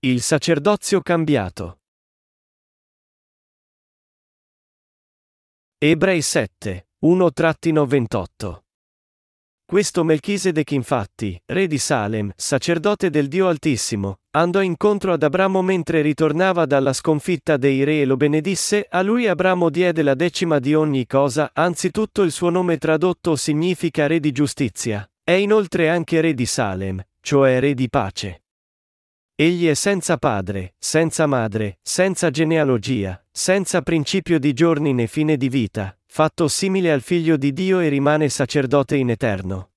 Il sacerdozio cambiato. Ebrei 7, 1-28. Questo Melchisedec infatti, re di Salem, sacerdote del Dio Altissimo, andò incontro ad Abramo mentre ritornava dalla sconfitta dei re e lo benedisse, a lui Abramo diede la decima di ogni cosa, anzitutto il suo nome tradotto significa re di giustizia, è inoltre anche re di Salem, cioè re di pace. Egli è senza padre, senza madre, senza genealogia, senza principio di giorni né fine di vita, fatto simile al figlio di Dio e rimane sacerdote in eterno.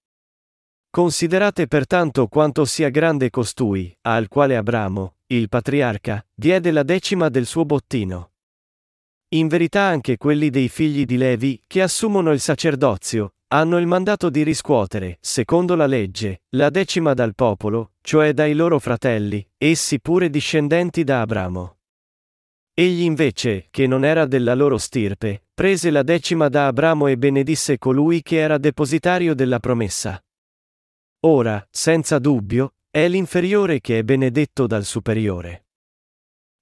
Considerate pertanto quanto sia grande costui, al quale Abramo, il patriarca, diede la decima del suo bottino. In verità anche quelli dei figli di Levi, che assumono il sacerdozio, hanno il mandato di riscuotere, secondo la legge, la decima dal popolo, cioè dai loro fratelli, essi pure discendenti da Abramo. Egli invece, che non era della loro stirpe, prese la decima da Abramo e benedisse colui che era depositario della promessa. Ora, senza dubbio, è l'inferiore che è benedetto dal superiore.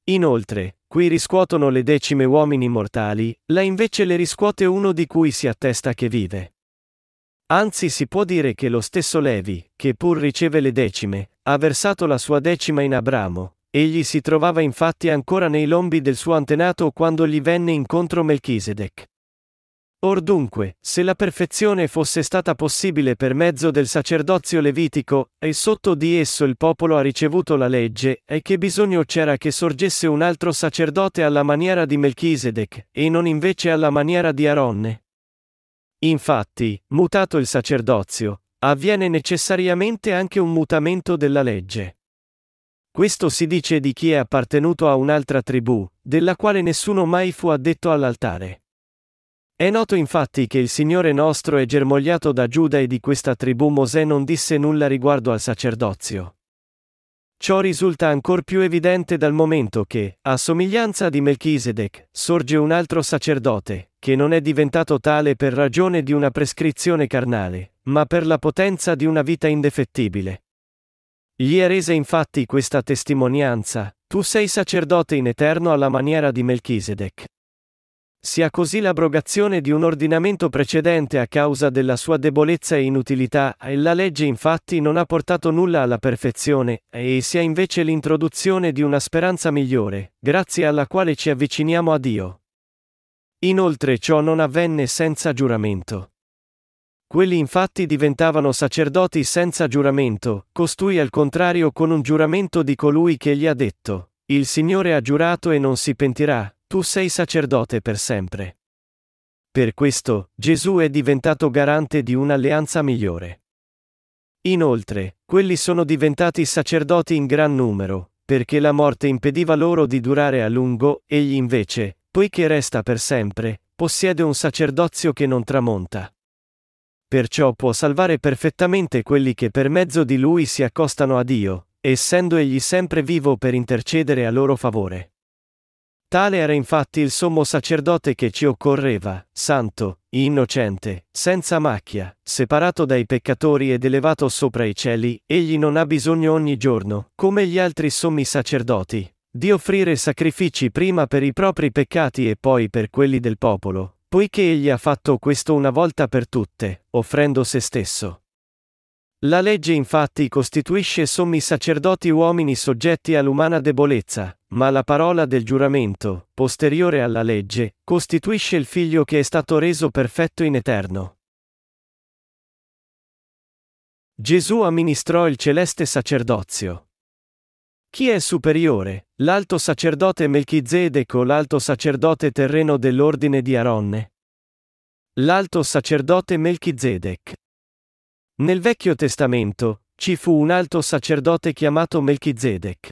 Inoltre, qui riscuotono le decime uomini mortali, là invece le riscuote uno di cui si attesta che vive. Anzi si può dire che lo stesso Levi, che pur riceve le decime, ha versato la sua decima in Abramo, egli si trovava infatti ancora nei lombi del suo antenato quando gli venne incontro Melchisedec. Or dunque, se la perfezione fosse stata possibile per mezzo del sacerdozio levitico, e sotto di esso il popolo ha ricevuto la legge, e che bisogno c'era che sorgesse un altro sacerdote alla maniera di Melchisedec, e non invece alla maniera di Aronne? Infatti, mutato il sacerdozio, avviene necessariamente anche un mutamento della legge. Questo si dice di chi è appartenuto a un'altra tribù, della quale nessuno mai fu addetto all'altare. È noto infatti che il Signore nostro è germogliato da Giuda e di questa tribù Mosè non disse nulla riguardo al sacerdozio. Ciò risulta ancor più evidente dal momento che, a somiglianza di Melchisedec, sorge un altro sacerdote, che non è diventato tale per ragione di una prescrizione carnale, ma per la potenza di una vita indefettibile. Gli è resa infatti questa testimonianza, tu sei sacerdote in eterno alla maniera di Melchisedec. Sia così l'abrogazione di un ordinamento precedente a causa della sua debolezza e inutilità, e la legge infatti non ha portato nulla alla perfezione, e sia invece l'introduzione di una speranza migliore, grazie alla quale ci avviciniamo a Dio. Inoltre ciò non avvenne senza giuramento. Quelli infatti diventavano sacerdoti senza giuramento, costui al contrario con un giuramento di colui che gli ha detto, Il Signore ha giurato e non si pentirà, tu sei sacerdote per sempre. Per questo, Gesù è diventato garante di un'alleanza migliore. Inoltre, quelli sono diventati sacerdoti in gran numero, perché la morte impediva loro di durare a lungo, egli invece, poiché resta per sempre, possiede un sacerdozio che non tramonta. Perciò può salvare perfettamente quelli che per mezzo di lui si accostano a Dio, essendo egli sempre vivo per intercedere a loro favore. Tale era infatti il sommo sacerdote che ci occorreva, santo, innocente, senza macchia, separato dai peccatori ed elevato sopra i cieli, egli non ha bisogno ogni giorno, come gli altri sommi sacerdoti, di offrire sacrifici prima per i propri peccati e poi per quelli del popolo, poiché egli ha fatto questo una volta per tutte, offrendo se stesso. La legge infatti costituisce sommi sacerdoti uomini soggetti all'umana debolezza, ma la parola del giuramento, posteriore alla legge, costituisce il figlio che è stato reso perfetto in eterno. Gesù amministrò il celeste sacerdozio. Chi è superiore, l'alto sacerdote Melchizedek o l'alto sacerdote terreno dell'ordine di Aronne? L'alto sacerdote Melchizedek. Nel Vecchio Testamento, ci fu un alto sacerdote chiamato Melchizedek.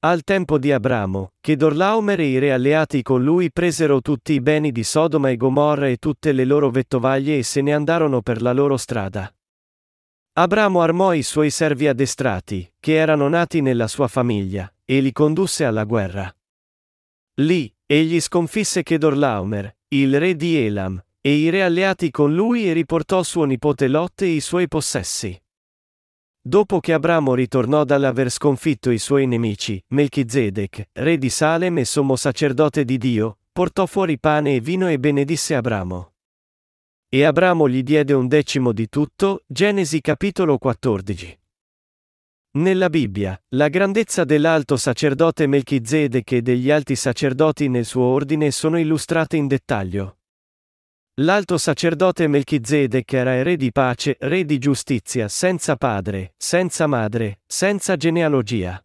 Al tempo di Abramo, che Dorlaomer e i re alleati con lui presero tutti i beni di Sodoma e Gomorra e tutte le loro vettovaglie e se ne andarono per la loro strada. Abramo armò i suoi servi addestrati, che erano nati nella sua famiglia, e li condusse alla guerra. Lì, egli sconfisse Kedorlaomer, il re di Elam, e i re alleati con lui e riportò suo nipote Lot e i suoi possessi. dopo che Abramo ritornò dall'aver sconfitto i suoi nemici, Melchizedek, re di Salem e sommo sacerdote di Dio, portò fuori pane e vino e benedisse Abramo. E Abramo gli diede un decimo di tutto, Genesi capitolo 14. Nella Bibbia, la grandezza dell'alto sacerdote Melchizedek e degli alti sacerdoti nel suo ordine sono illustrate in dettaglio. L'alto sacerdote Melchizedek era re di pace, re di giustizia, senza padre, senza madre, senza genealogia.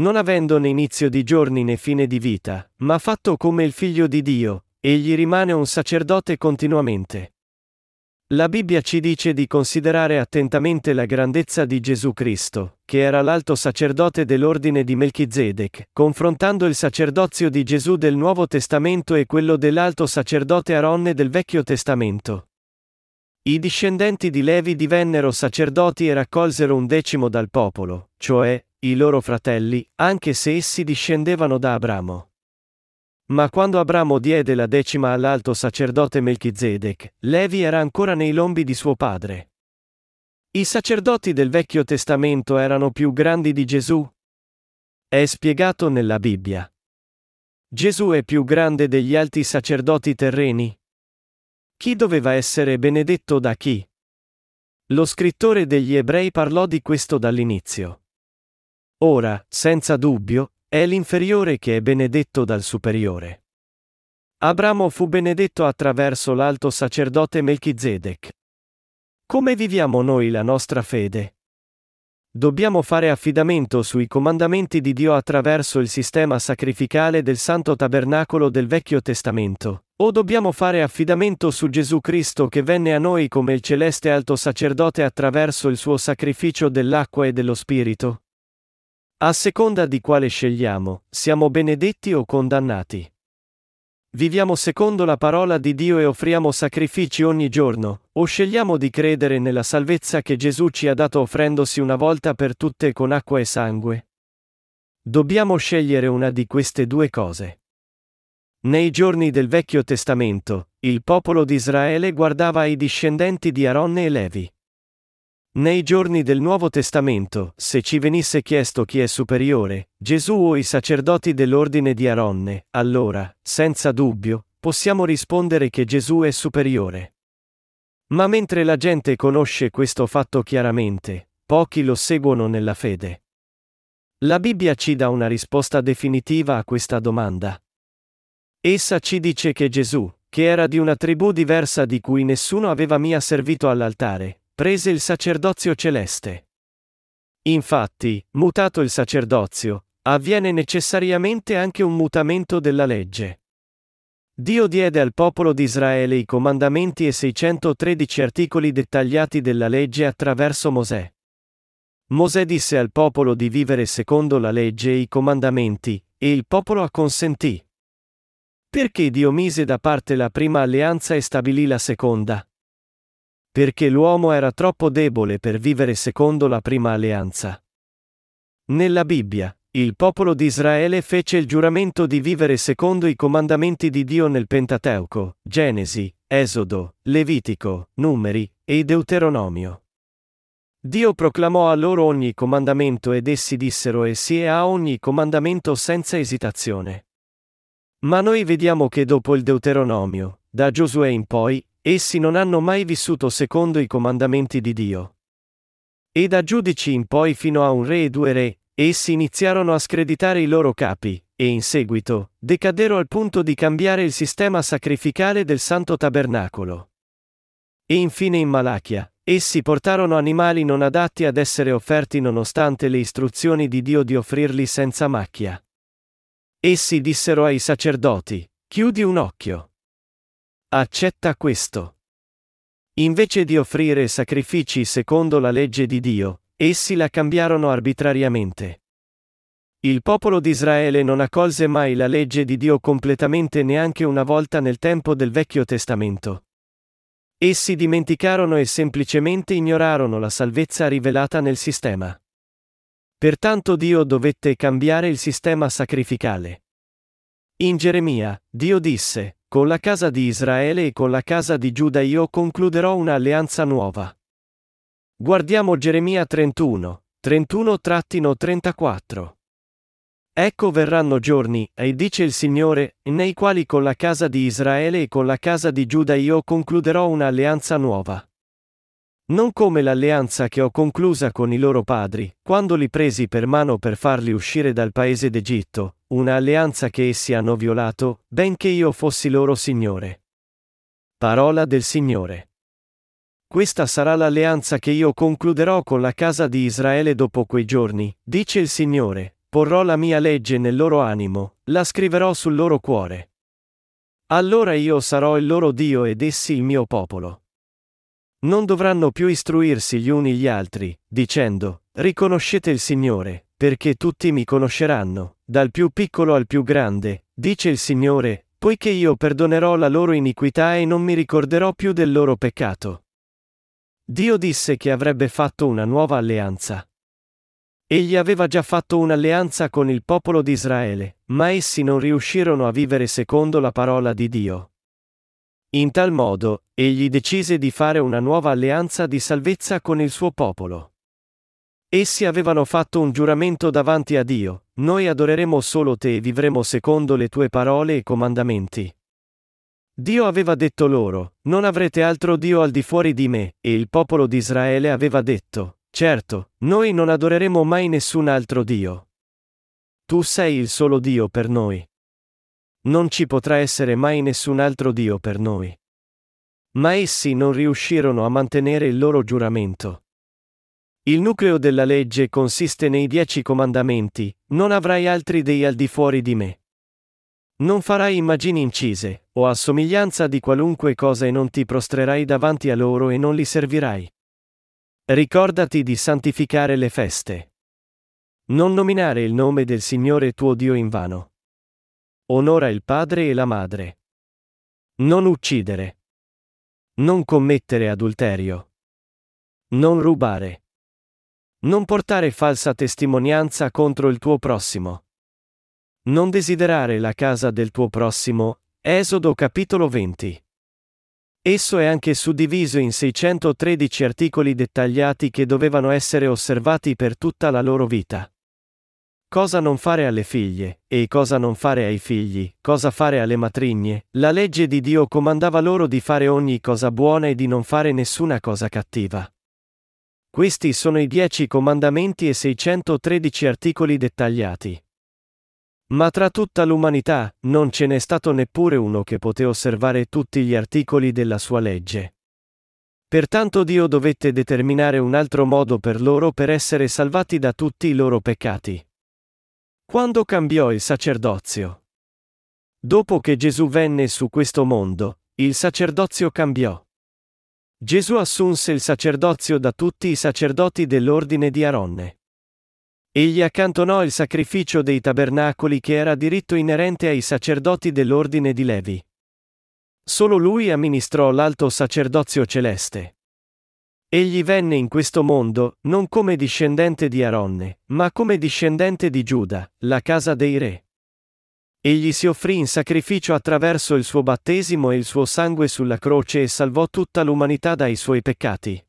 Non avendo né inizio di giorni né fine di vita, ma fatto come il figlio di Dio, egli rimane un sacerdote continuamente. La Bibbia ci dice di considerare attentamente la grandezza di Gesù Cristo, che era l'alto sacerdote dell'ordine di Melchizedek, confrontando il sacerdozio di Gesù del Nuovo Testamento e quello dell'alto sacerdote Aronne del Vecchio Testamento. I discendenti di Levi divennero sacerdoti e raccolsero un decimo dal popolo, cioè, i loro fratelli, anche se essi discendevano da Abramo. Ma quando Abramo diede la decima all'alto sacerdote Melchizedek, Levi era ancora nei lombi di suo padre. I sacerdoti del Vecchio Testamento erano più grandi di Gesù? È spiegato nella Bibbia. Gesù è più grande degli alti sacerdoti terreni? Chi doveva essere benedetto da chi? Lo scrittore degli ebrei parlò di questo dall'inizio. Ora, senza dubbio, è l'inferiore che è benedetto dal superiore. Abramo fu benedetto attraverso l'alto sacerdote Melchizedek. Come viviamo noi la nostra fede? Dobbiamo fare affidamento sui comandamenti di Dio attraverso il sistema sacrificale del Santo Tabernacolo del Vecchio Testamento, o dobbiamo fare affidamento su Gesù Cristo che venne a noi come il celeste alto sacerdote attraverso il suo sacrificio dell'acqua e dello Spirito? A seconda di quale scegliamo, siamo benedetti o condannati. Viviamo secondo la parola di Dio e offriamo sacrifici ogni giorno, o scegliamo di credere nella salvezza che Gesù ci ha dato offrendosi una volta per tutte con acqua e sangue? Dobbiamo scegliere una di queste due cose. Nei giorni del Vecchio Testamento, il popolo di Israele guardava ai discendenti di Aronne e Levi. Nei giorni del Nuovo Testamento, se ci venisse chiesto chi è superiore, Gesù o i sacerdoti dell'ordine di Aronne, allora, senza dubbio, possiamo rispondere che Gesù è superiore. Ma mentre la gente conosce questo fatto chiaramente, pochi lo seguono nella fede. La Bibbia ci dà una risposta definitiva a questa domanda. Essa ci dice che Gesù, che era di una tribù diversa di cui nessuno aveva mia servito all'altare, prese il sacerdozio celeste. Infatti, mutato il sacerdozio, avviene necessariamente anche un mutamento della legge. Dio diede al popolo di Israele i comandamenti e 613 articoli dettagliati della legge attraverso Mosè. Mosè disse al popolo di vivere secondo la legge e i comandamenti, e il popolo acconsentì. Perché Dio mise da parte la prima alleanza e stabilì la seconda? Perché l'uomo era troppo debole per vivere secondo la prima alleanza. Nella Bibbia, il popolo di Israele fece il giuramento di vivere secondo i comandamenti di Dio nel Pentateuco, Genesi, Esodo, Levitico, Numeri e Deuteronomio. Dio proclamò a loro ogni comandamento ed essi dissero e sì a ogni comandamento senza esitazione. Ma noi vediamo che dopo il Deuteronomio, da Giosuè in poi, Essi non hanno mai vissuto secondo i comandamenti di Dio. E da giudici in poi fino a un re e due re, essi iniziarono a screditare i loro capi, e in seguito, decadero al punto di cambiare il sistema sacrificale del Santo Tabernacolo. E infine in Malachia, essi portarono animali non adatti ad essere offerti nonostante le istruzioni di Dio di offrirli senza macchia. Essi dissero ai sacerdoti, chiudi un occhio. Accetta questo. Invece di offrire sacrifici secondo la legge di Dio, essi la cambiarono arbitrariamente. Il popolo di Israele non accolse mai la legge di Dio completamente neanche una volta nel tempo del Vecchio Testamento. Essi dimenticarono e semplicemente ignorarono la salvezza rivelata nel sistema. Pertanto Dio dovette cambiare il sistema sacrificale. In Geremia, Dio disse, con la casa di Israele e con la casa di Giuda io concluderò un'alleanza nuova. Guardiamo Geremia 31, 31-34. Ecco verranno giorni, e dice il Signore, nei quali con la casa di Israele e con la casa di Giuda io concluderò un'alleanza nuova. Non come l'alleanza che ho conclusa con i loro padri, quando li presi per mano per farli uscire dal paese d'Egitto, una alleanza che essi hanno violato, benché io fossi loro Signore. Parola del Signore. Questa sarà l'alleanza che io concluderò con la casa di Israele dopo quei giorni, dice il Signore, Porrò la mia legge nel loro animo, la scriverò sul loro cuore. Allora io sarò il loro Dio ed essi il mio popolo. Non dovranno più istruirsi gli uni gli altri, dicendo, riconoscete il Signore, perché tutti mi conosceranno, dal più piccolo al più grande, dice il Signore, poiché io perdonerò la loro iniquità e non mi ricorderò più del loro peccato. Dio disse che avrebbe fatto una nuova alleanza. Egli aveva già fatto un'alleanza con il popolo di Israele, ma essi non riuscirono a vivere secondo la parola di Dio. In tal modo, egli decise di fare una nuova alleanza di salvezza con il suo popolo. Essi avevano fatto un giuramento davanti a Dio, noi adoreremo solo te e vivremo secondo le tue parole e comandamenti. Dio aveva detto loro, non avrete altro Dio al di fuori di me, e il popolo di Israele aveva detto, Certo, noi non adoreremo mai nessun altro Dio. Tu sei il solo Dio per noi. Non ci potrà essere mai nessun altro Dio per noi. Ma essi non riuscirono a mantenere il loro giuramento. Il nucleo della legge consiste nei dieci comandamenti, non avrai altri dei al di fuori di me. Non farai immagini incise, o a somiglianza di qualunque cosa e non ti prostrerai davanti a loro e non li servirai. Ricordati di santificare le feste. Non nominare il nome del Signore tuo Dio in vano. Onora il padre e la madre. Non uccidere. Non commettere adulterio. Non rubare. Non portare falsa testimonianza contro il tuo prossimo. Non desiderare la casa del tuo prossimo. Esodo capitolo 20. Esso è anche suddiviso in 613 articoli dettagliati che dovevano essere osservati per tutta la loro vita. Cosa non fare alle figlie, e cosa non fare ai figli, cosa fare alle matrigne, la legge di Dio comandava loro di fare ogni cosa buona e di non fare nessuna cosa cattiva. Questi sono i dieci comandamenti e 613 articoli dettagliati. Ma tra tutta l'umanità, non ce n'è stato neppure uno che poté osservare tutti gli articoli della sua legge. Pertanto Dio dovette determinare un altro modo per loro per essere salvati da tutti i loro peccati. Quando cambiò il sacerdozio? Dopo che Gesù venne su questo mondo, il sacerdozio cambiò. Gesù assunse il sacerdozio da tutti i sacerdoti dell'ordine di Aronne. Egli accantonò il sacrificio dei tabernacoli che era diritto inerente ai sacerdoti dell'ordine di Levi. Solo lui amministrò l'alto sacerdozio celeste. Egli venne in questo mondo, non come discendente di Aronne, ma come discendente di Giuda, la casa dei re. Egli si offrì in sacrificio attraverso il suo battesimo e il suo sangue sulla croce e salvò tutta l'umanità dai suoi peccati.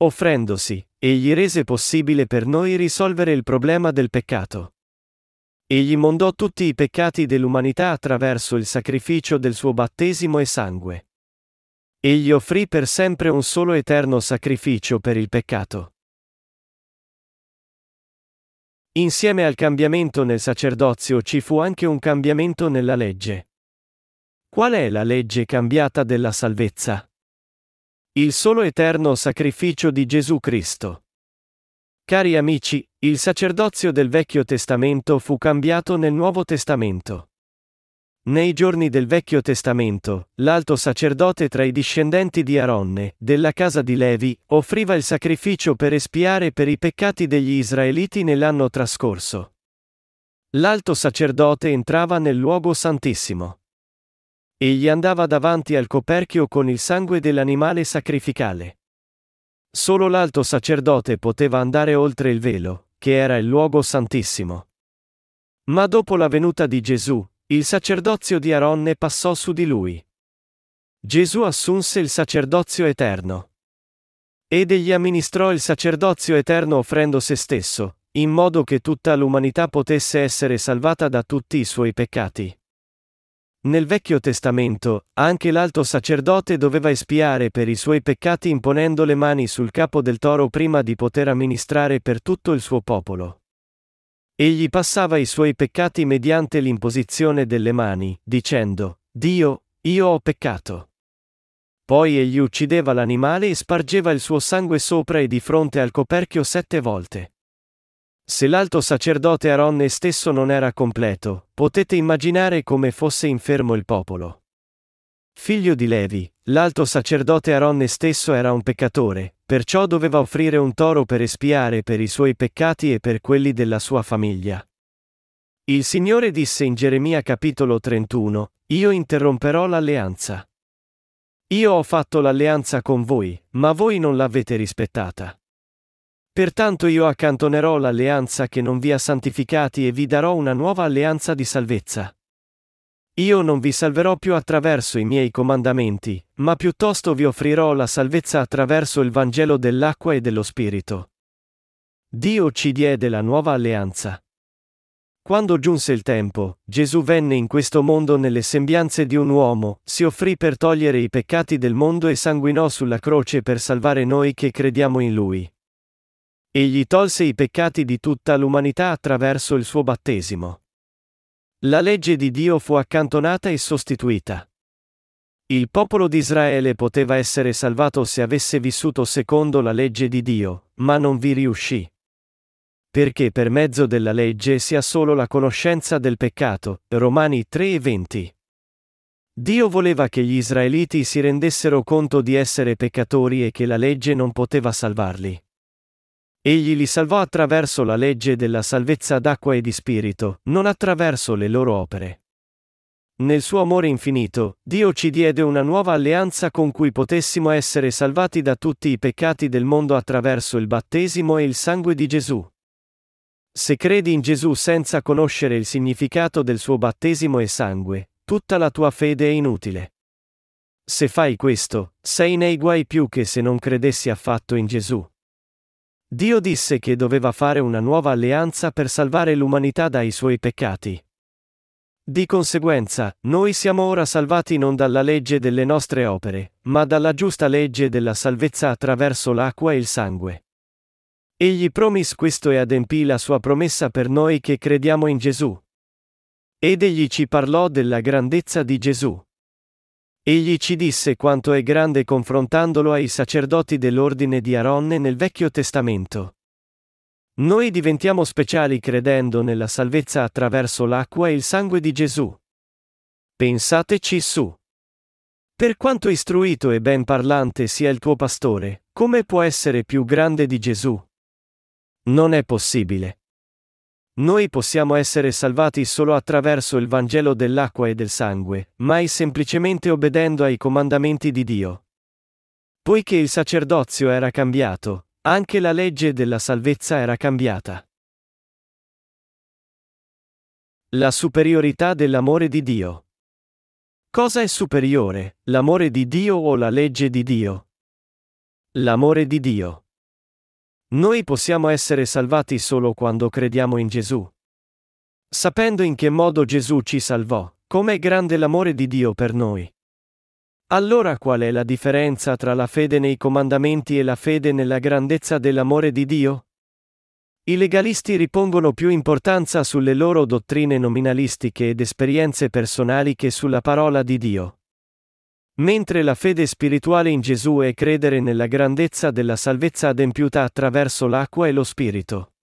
Offrendosi, egli rese possibile per noi risolvere il problema del peccato. Egli mondò tutti i peccati dell'umanità attraverso il sacrificio del suo battesimo e sangue. Egli offrì per sempre un solo eterno sacrificio per il peccato. Insieme al cambiamento nel sacerdozio ci fu anche un cambiamento nella legge. Qual è la legge cambiata della salvezza? Il solo eterno sacrificio di Gesù Cristo. Cari amici, il sacerdozio del Vecchio Testamento fu cambiato nel Nuovo Testamento. Nei giorni del Vecchio Testamento, l'alto sacerdote tra i discendenti di Aronne, della casa di Levi, offriva il sacrificio per espiare per i peccati degli Israeliti nell'anno trascorso. L'alto sacerdote entrava nel luogo santissimo. Egli andava davanti al coperchio con il sangue dell'animale sacrificale. Solo l'alto sacerdote poteva andare oltre il velo, che era il luogo santissimo. Ma dopo la venuta di Gesù, il sacerdozio di Aronne passò su di lui. Gesù assunse il sacerdozio eterno. Ed egli amministrò il sacerdozio eterno offrendo se stesso, in modo che tutta l'umanità potesse essere salvata da tutti i suoi peccati. Nel Vecchio Testamento, anche l'alto sacerdote doveva espiare per i suoi peccati imponendo le mani sul capo del toro prima di poter amministrare per tutto il suo popolo. Egli passava i suoi peccati mediante l'imposizione delle mani, dicendo, Dio, io ho peccato. Poi egli uccideva l'animale e spargeva il suo sangue sopra e di fronte al coperchio sette volte. Se l'alto sacerdote Aronne stesso non era completo, potete immaginare come fosse infermo il popolo. Figlio di Levi, l'alto sacerdote Aronne stesso era un peccatore, perciò doveva offrire un toro per espiare per i suoi peccati e per quelli della sua famiglia. Il Signore disse in Geremia capitolo 31, Io interromperò l'alleanza. Io ho fatto l'alleanza con voi, ma voi non l'avete rispettata. Pertanto io accantonerò l'alleanza che non vi ha santificati e vi darò una nuova alleanza di salvezza. Io non vi salverò più attraverso i miei comandamenti, ma piuttosto vi offrirò la salvezza attraverso il Vangelo dell'acqua e dello Spirito. Dio ci diede la nuova alleanza. Quando giunse il tempo, Gesù venne in questo mondo nelle sembianze di un uomo, si offrì per togliere i peccati del mondo e sanguinò sulla croce per salvare noi che crediamo in lui. Egli tolse i peccati di tutta l'umanità attraverso il suo battesimo. La legge di Dio fu accantonata e sostituita. Il popolo di Israele poteva essere salvato se avesse vissuto secondo la legge di Dio, ma non vi riuscì. Perché per mezzo della legge si ha solo la conoscenza del peccato. Romani 3 e 20. Dio voleva che gli israeliti si rendessero conto di essere peccatori e che la legge non poteva salvarli. Egli li salvò attraverso la legge della salvezza d'acqua e di spirito, non attraverso le loro opere. Nel suo amore infinito, Dio ci diede una nuova alleanza con cui potessimo essere salvati da tutti i peccati del mondo attraverso il battesimo e il sangue di Gesù. Se credi in Gesù senza conoscere il significato del suo battesimo e sangue, tutta la tua fede è inutile. Se fai questo, sei nei guai più che se non credessi affatto in Gesù. Dio disse che doveva fare una nuova alleanza per salvare l'umanità dai suoi peccati. Di conseguenza, noi siamo ora salvati non dalla legge delle nostre opere, ma dalla giusta legge della salvezza attraverso l'acqua e il sangue. Egli promise questo e adempì la sua promessa per noi che crediamo in Gesù. Ed egli ci parlò della grandezza di Gesù. Egli ci disse quanto è grande confrontandolo ai sacerdoti dell'ordine di Aronne nel Vecchio Testamento. Noi diventiamo speciali credendo nella salvezza attraverso l'acqua e il sangue di Gesù. Pensateci su. Per quanto istruito e ben parlante sia il tuo pastore, come può essere più grande di Gesù? Non è possibile. Noi possiamo essere salvati solo attraverso il Vangelo dell'acqua e del sangue, mai semplicemente obbedendo ai comandamenti di Dio. Poiché il sacerdozio era cambiato, anche la legge della salvezza era cambiata. La superiorità dell'amore di Dio. Cosa è superiore, l'amore di Dio o la legge di Dio? L'amore di Dio. Noi possiamo essere salvati solo quando crediamo in Gesù. Sapendo in che modo Gesù ci salvò, com'è grande l'amore di Dio per noi. Allora qual è la differenza tra la fede nei comandamenti e la fede nella grandezza dell'amore di Dio? I legalisti ripongono più importanza sulle loro dottrine nominalistiche ed esperienze personali che sulla parola di Dio. Mentre la fede spirituale in Gesù è credere nella grandezza della salvezza adempiuta attraverso l'acqua e lo Spirito.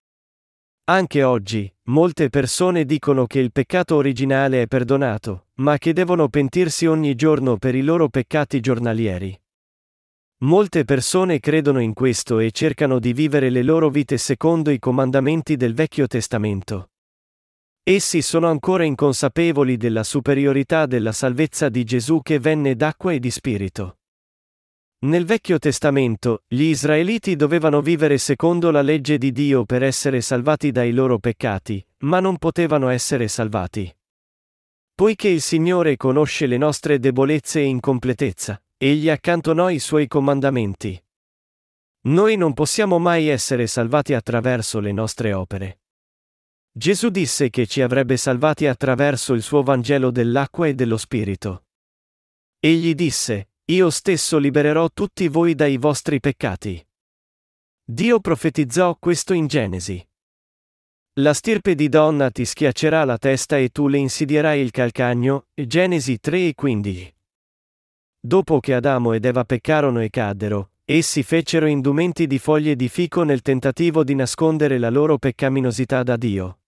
Anche oggi, molte persone dicono che il peccato originale è perdonato, ma che devono pentirsi ogni giorno per i loro peccati giornalieri. Molte persone credono in questo e cercano di vivere le loro vite secondo i comandamenti del Vecchio Testamento. Essi sono ancora inconsapevoli della superiorità della salvezza di Gesù che venne d'acqua e di spirito. Nel Vecchio Testamento, gli israeliti dovevano vivere secondo la legge di Dio per essere salvati dai loro peccati, ma non potevano essere salvati. Poiché il Signore conosce le nostre debolezze e incompletezza, egli accantonò i suoi comandamenti. Noi non possiamo mai essere salvati attraverso le nostre opere. Gesù disse che ci avrebbe salvati attraverso il suo Vangelo dell'acqua e dello Spirito. Egli disse, Io stesso libererò tutti voi dai vostri peccati. Dio profetizzò questo in Genesi. La stirpe di donna ti schiaccerà la testa e tu le insidierai il calcagno. Genesi 3 e 15. Dopo che Adamo ed Eva peccarono e caddero, essi fecero indumenti di foglie di fico nel tentativo di nascondere la loro peccaminosità da Dio.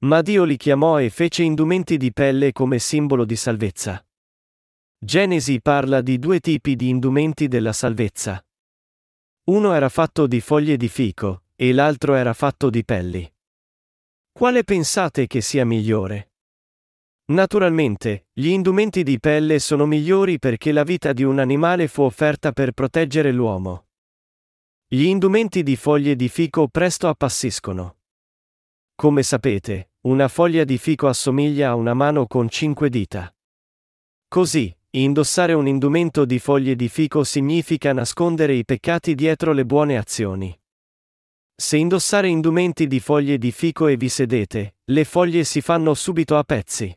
Ma Dio li chiamò e fece indumenti di pelle come simbolo di salvezza. Genesi parla di due tipi di indumenti della salvezza. Uno era fatto di foglie di fico, e l'altro era fatto di pelli. Quale pensate che sia migliore? Naturalmente, gli indumenti di pelle sono migliori perché la vita di un animale fu offerta per proteggere l'uomo. Gli indumenti di foglie di fico presto appassiscono. Come sapete, una foglia di fico assomiglia a una mano con cinque dita. Così, indossare un indumento di foglie di fico significa nascondere i peccati dietro le buone azioni. Se indossare indumenti di foglie di fico e vi sedete, le foglie si fanno subito a pezzi.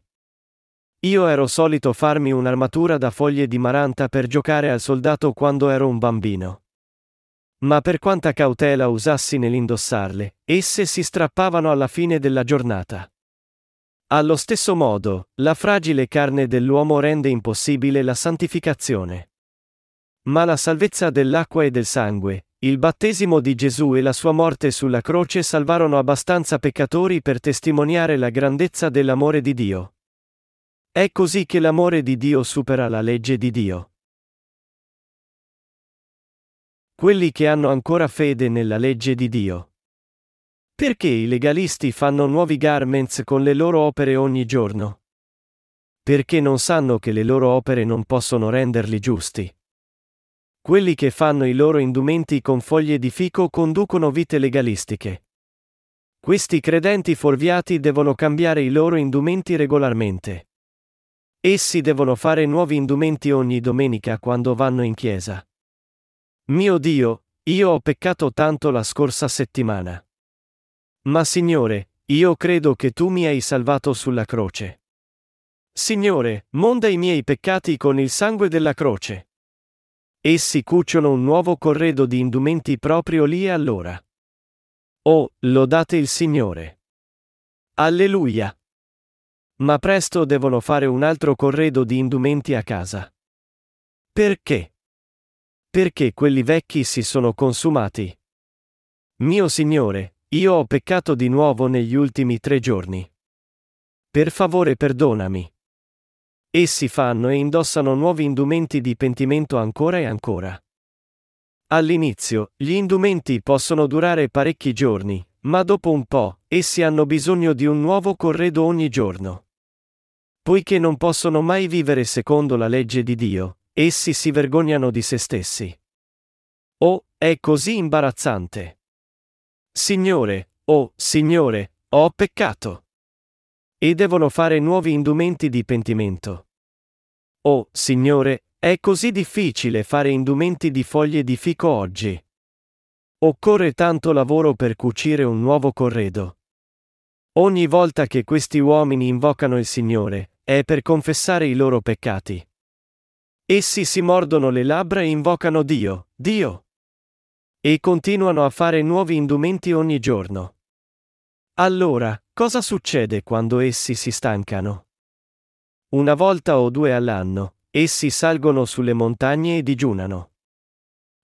Io ero solito farmi un'armatura da foglie di maranta per giocare al soldato quando ero un bambino. Ma per quanta cautela usassi nell'indossarle, esse si strappavano alla fine della giornata. Allo stesso modo, la fragile carne dell'uomo rende impossibile la santificazione. Ma la salvezza dell'acqua e del sangue, il battesimo di Gesù e la sua morte sulla croce salvarono abbastanza peccatori per testimoniare la grandezza dell'amore di Dio. È così che l'amore di Dio supera la legge di Dio. Quelli che hanno ancora fede nella legge di Dio. Perché i legalisti fanno nuovi garments con le loro opere ogni giorno? Perché non sanno che le loro opere non possono renderli giusti. Quelli che fanno i loro indumenti con foglie di fico conducono vite legalistiche. Questi credenti forviati devono cambiare i loro indumenti regolarmente. Essi devono fare nuovi indumenti ogni domenica quando vanno in chiesa. Mio Dio, io ho peccato tanto la scorsa settimana. Ma Signore, io credo che tu mi hai salvato sulla croce. Signore, monda i miei peccati con il sangue della croce. Essi cuciono un nuovo corredo di indumenti proprio lì e allora. Oh, lodate il Signore. Alleluia. Ma presto devono fare un altro corredo di indumenti a casa. Perché? Perché quelli vecchi si sono consumati. Mio Signore, io ho peccato di nuovo negli ultimi tre giorni. Per favore perdonami. Essi fanno e indossano nuovi indumenti di pentimento ancora e ancora. All'inizio, gli indumenti possono durare parecchi giorni, ma dopo un po', essi hanno bisogno di un nuovo corredo ogni giorno. Poiché non possono mai vivere secondo la legge di Dio, essi si vergognano di se stessi. Oh, è così imbarazzante. Signore, oh, Signore, ho peccato. E devono fare nuovi indumenti di pentimento. Oh, Signore, è così difficile fare indumenti di foglie di fico oggi. Occorre tanto lavoro per cucire un nuovo corredo. Ogni volta che questi uomini invocano il Signore, è per confessare i loro peccati. Essi si mordono le labbra e invocano Dio, Dio. E continuano a fare nuovi indumenti ogni giorno. Allora, cosa succede quando essi si stancano? Una volta o due all'anno, essi salgono sulle montagne e digiunano.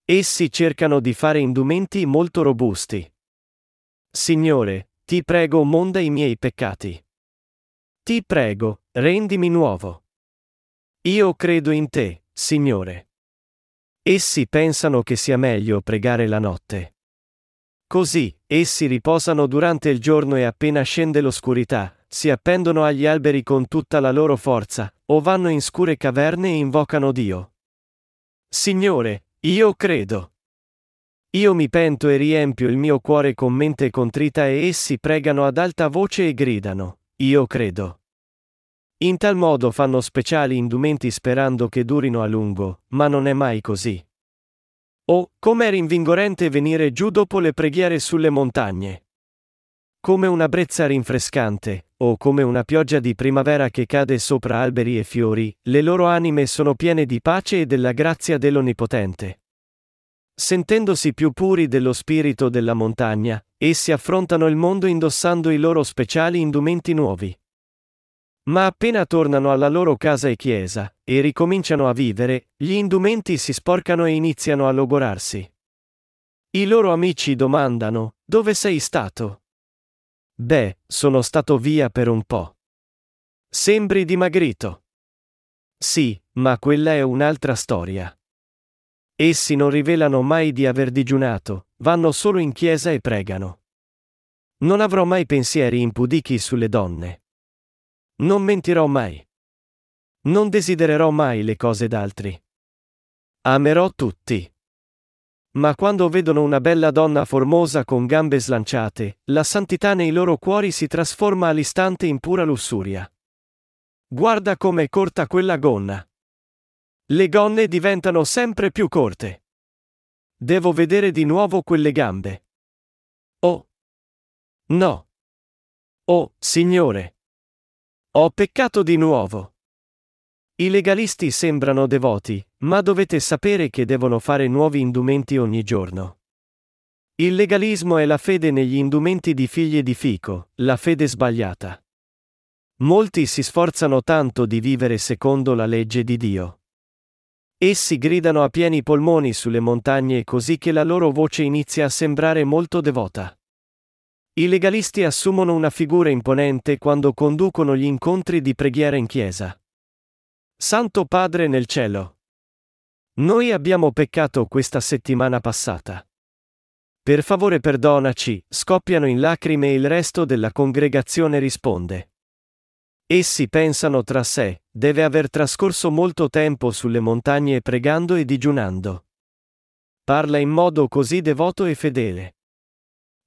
Essi cercano di fare indumenti molto robusti. Signore, ti prego monda i miei peccati. Ti prego, rendimi nuovo. Io credo in te, Signore. Essi pensano che sia meglio pregare la notte. Così, essi riposano durante il giorno e appena scende l'oscurità, si appendono agli alberi con tutta la loro forza, o vanno in scure caverne e invocano Dio. Signore, io credo. Io mi pento e riempio il mio cuore con mente contrita e essi pregano ad alta voce e gridano, io credo. In tal modo fanno speciali indumenti sperando che durino a lungo, ma non è mai così. Oh, com'è rinvigorente venire giù dopo le preghiere sulle montagne. Come una brezza rinfrescante, o come una pioggia di primavera che cade sopra alberi e fiori, le loro anime sono piene di pace e della grazia dell'Onnipotente. Sentendosi più puri dello spirito della montagna, essi affrontano il mondo indossando i loro speciali indumenti nuovi. Ma appena tornano alla loro casa e chiesa, e ricominciano a vivere, gli indumenti si sporcano e iniziano a logorarsi. I loro amici domandano, dove sei stato? Beh, sono stato via per un po'. Sembri dimagrito. Sì, ma quella è un'altra storia. Essi non rivelano mai di aver digiunato, vanno solo in chiesa e pregano. Non avrò mai pensieri impudichi sulle donne. Non mentirò mai. Non desidererò mai le cose d'altri. Amerò tutti. Ma quando vedono una bella donna formosa con gambe slanciate, la santità nei loro cuori si trasforma all'istante in pura lussuria. Guarda com'è corta quella gonna. Le gonne diventano sempre più corte. Devo vedere di nuovo quelle gambe. Oh. No. Oh, Signore. Ho peccato di nuovo. I legalisti sembrano devoti, ma dovete sapere che devono fare nuovi indumenti ogni giorno. Il legalismo è la fede negli indumenti di figlie di fico, la fede sbagliata. Molti si sforzano tanto di vivere secondo la legge di Dio. Essi gridano a pieni polmoni sulle montagne così che la loro voce inizia a sembrare molto devota. I legalisti assumono una figura imponente quando conducono gli incontri di preghiera in chiesa. Santo Padre nel cielo. Noi abbiamo peccato questa settimana passata. Per favore perdonaci, scoppiano in lacrime e il resto della congregazione risponde. Essi pensano tra sé, deve aver trascorso molto tempo sulle montagne pregando e digiunando. Parla in modo così devoto e fedele.